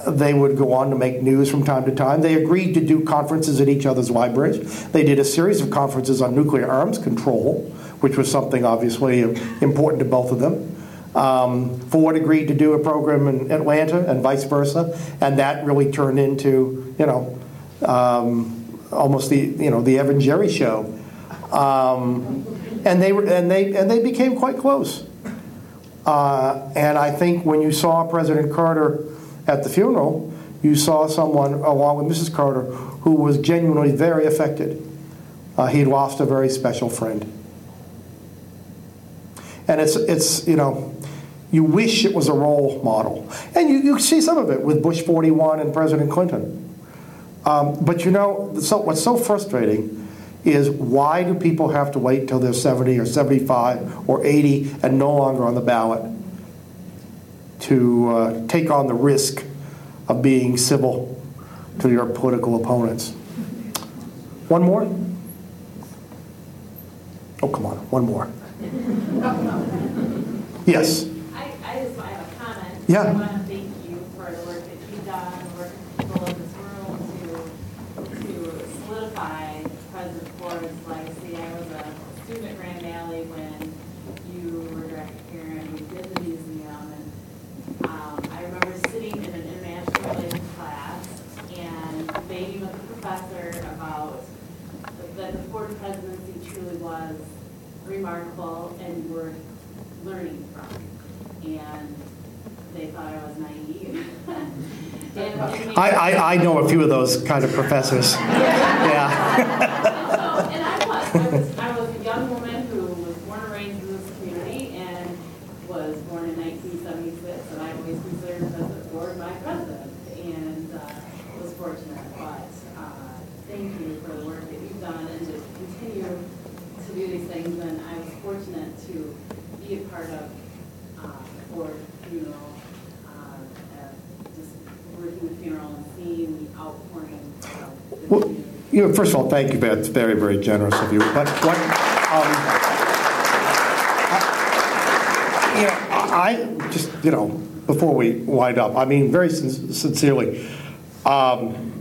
they would go on to make news from time to time. They agreed to do conferences at each other's libraries. They did a series of conferences on nuclear arms control, which was something obviously important to both of them. Um, Ford agreed to do a program in Atlanta and vice versa, and that really turned into, you know, um, almost the, you know, the Evan Jerry show. Um, and they were, and they and they became quite close. Uh, and I think when you saw President Carter at the funeral, you saw someone, along with Mrs. Carter, who was genuinely very affected. Uh, he lost a very special friend. And it's, it's, you know, you wish it was a role model. And you, you see some of it with Bush 41 and President Clinton. Um, but you know, so, what's so frustrating is why do people have to wait until they're 70 or 75 or 80 and no longer on the ballot to uh, take on the risk of being civil to your political opponents. One more? Oh, come on, one more. yes. I, I just want to have a comment. Yeah. I want to thank you for the work that you've done, working with people in this room to, to solidify President Ford's legacy. I was a student at Grand Valley when you were director here and we did the museum. And um, I remember sitting in an international relations class and debating with the professor about that the Ford presidency truly was remarkable and worth learning from. And they thought I was naive. I, I, I know a few of those kind of professors. yeah. so, and I was. I was. I was a young woman who was born and raised in this community and was born in 1976, and I always considered President Ford my president, and uh, was fortunate. But uh, thank you for the work that you've done and to continue to do these things. And I was fortunate to be a part of uh, Ford funeral, uh, uh, just working the funeral and seeing the outpouring of the Well, community. First of all, thank you. That's very, very generous of you. But what, um, I, you know, I just, you know, before we wind up, I mean, very sin- sincerely, um,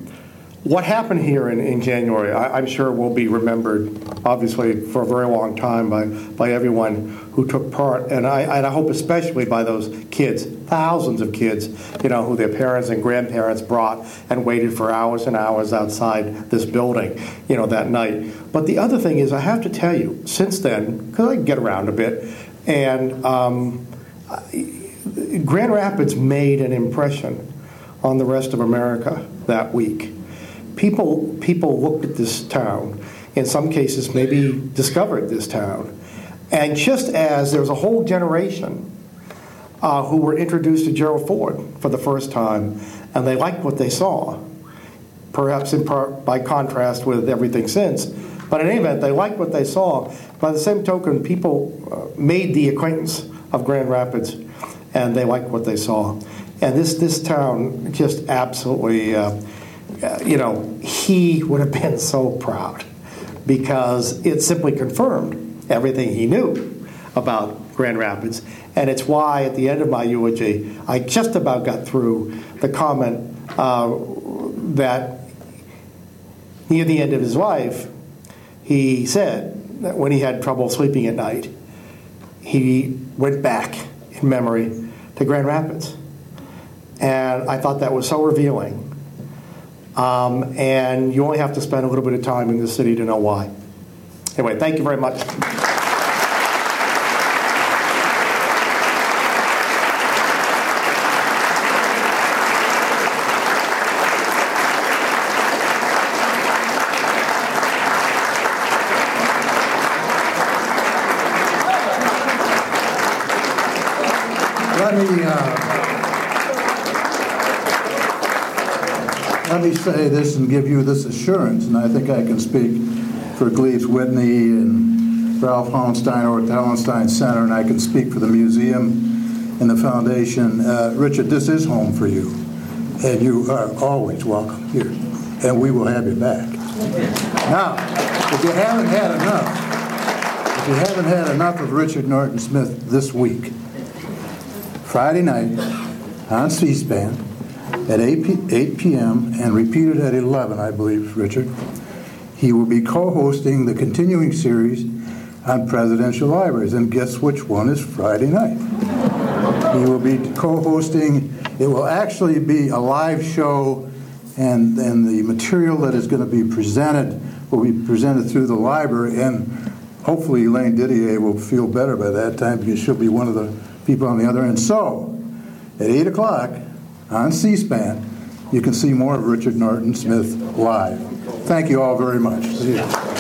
what happened here in, in January, I, I'm sure will be remembered, obviously, for a very long time by, by everyone who took part, and I, and I hope especially by those kids, thousands of kids, you know, who their parents and grandparents brought and waited for hours and hours outside this building, you know, that night. But the other thing is, I have to tell you, since then, because I get around a bit, and um, Grand Rapids made an impression on the rest of America that week. People, people looked at this town, in some cases, maybe discovered this town. And just as there was a whole generation uh, who were introduced to Gerald Ford for the first time, and they liked what they saw, perhaps in part by contrast with everything since. But in any event, they liked what they saw. By the same token, people uh, made the acquaintance of Grand Rapids, and they liked what they saw. And this this town just absolutely, uh, uh, you know, he would have been so proud because it simply confirmed everything he knew about Grand Rapids. And it's why at the end of my eulogy, I just about got through the comment uh, that near the end of his life, he said that when he had trouble sleeping at night, he went back in memory to Grand Rapids. And I thought that was so revealing. Um, and you only have to spend a little bit of time in the city to know why. Anyway, thank you very much. Let me, uh, let me say this and give you this assurance, and I think I can speak for Gleaves Whitney and Ralph Hauenstein or the Hauenstein Center, and I can speak for the museum and the foundation. Uh, Richard, this is home for you, and you are always welcome here, and we will have you back. Now, if you haven't had enough, if you haven't had enough of Richard Norton Smith this week, Friday night on C-SPAN at 8 p- 8 p.m. and repeated at 11, I believe, Richard. He will be co-hosting the continuing series on presidential libraries, and guess which one is Friday night? He will be co-hosting. It will actually be a live show, and and the material that is going to be presented will be presented through the library, and hopefully Elaine Didier will feel better by that time because she'll be one of the people on the other end. So, at 8 o'clock on C-SPAN, you can see more of Richard Norton Smith live. Thank you all very much.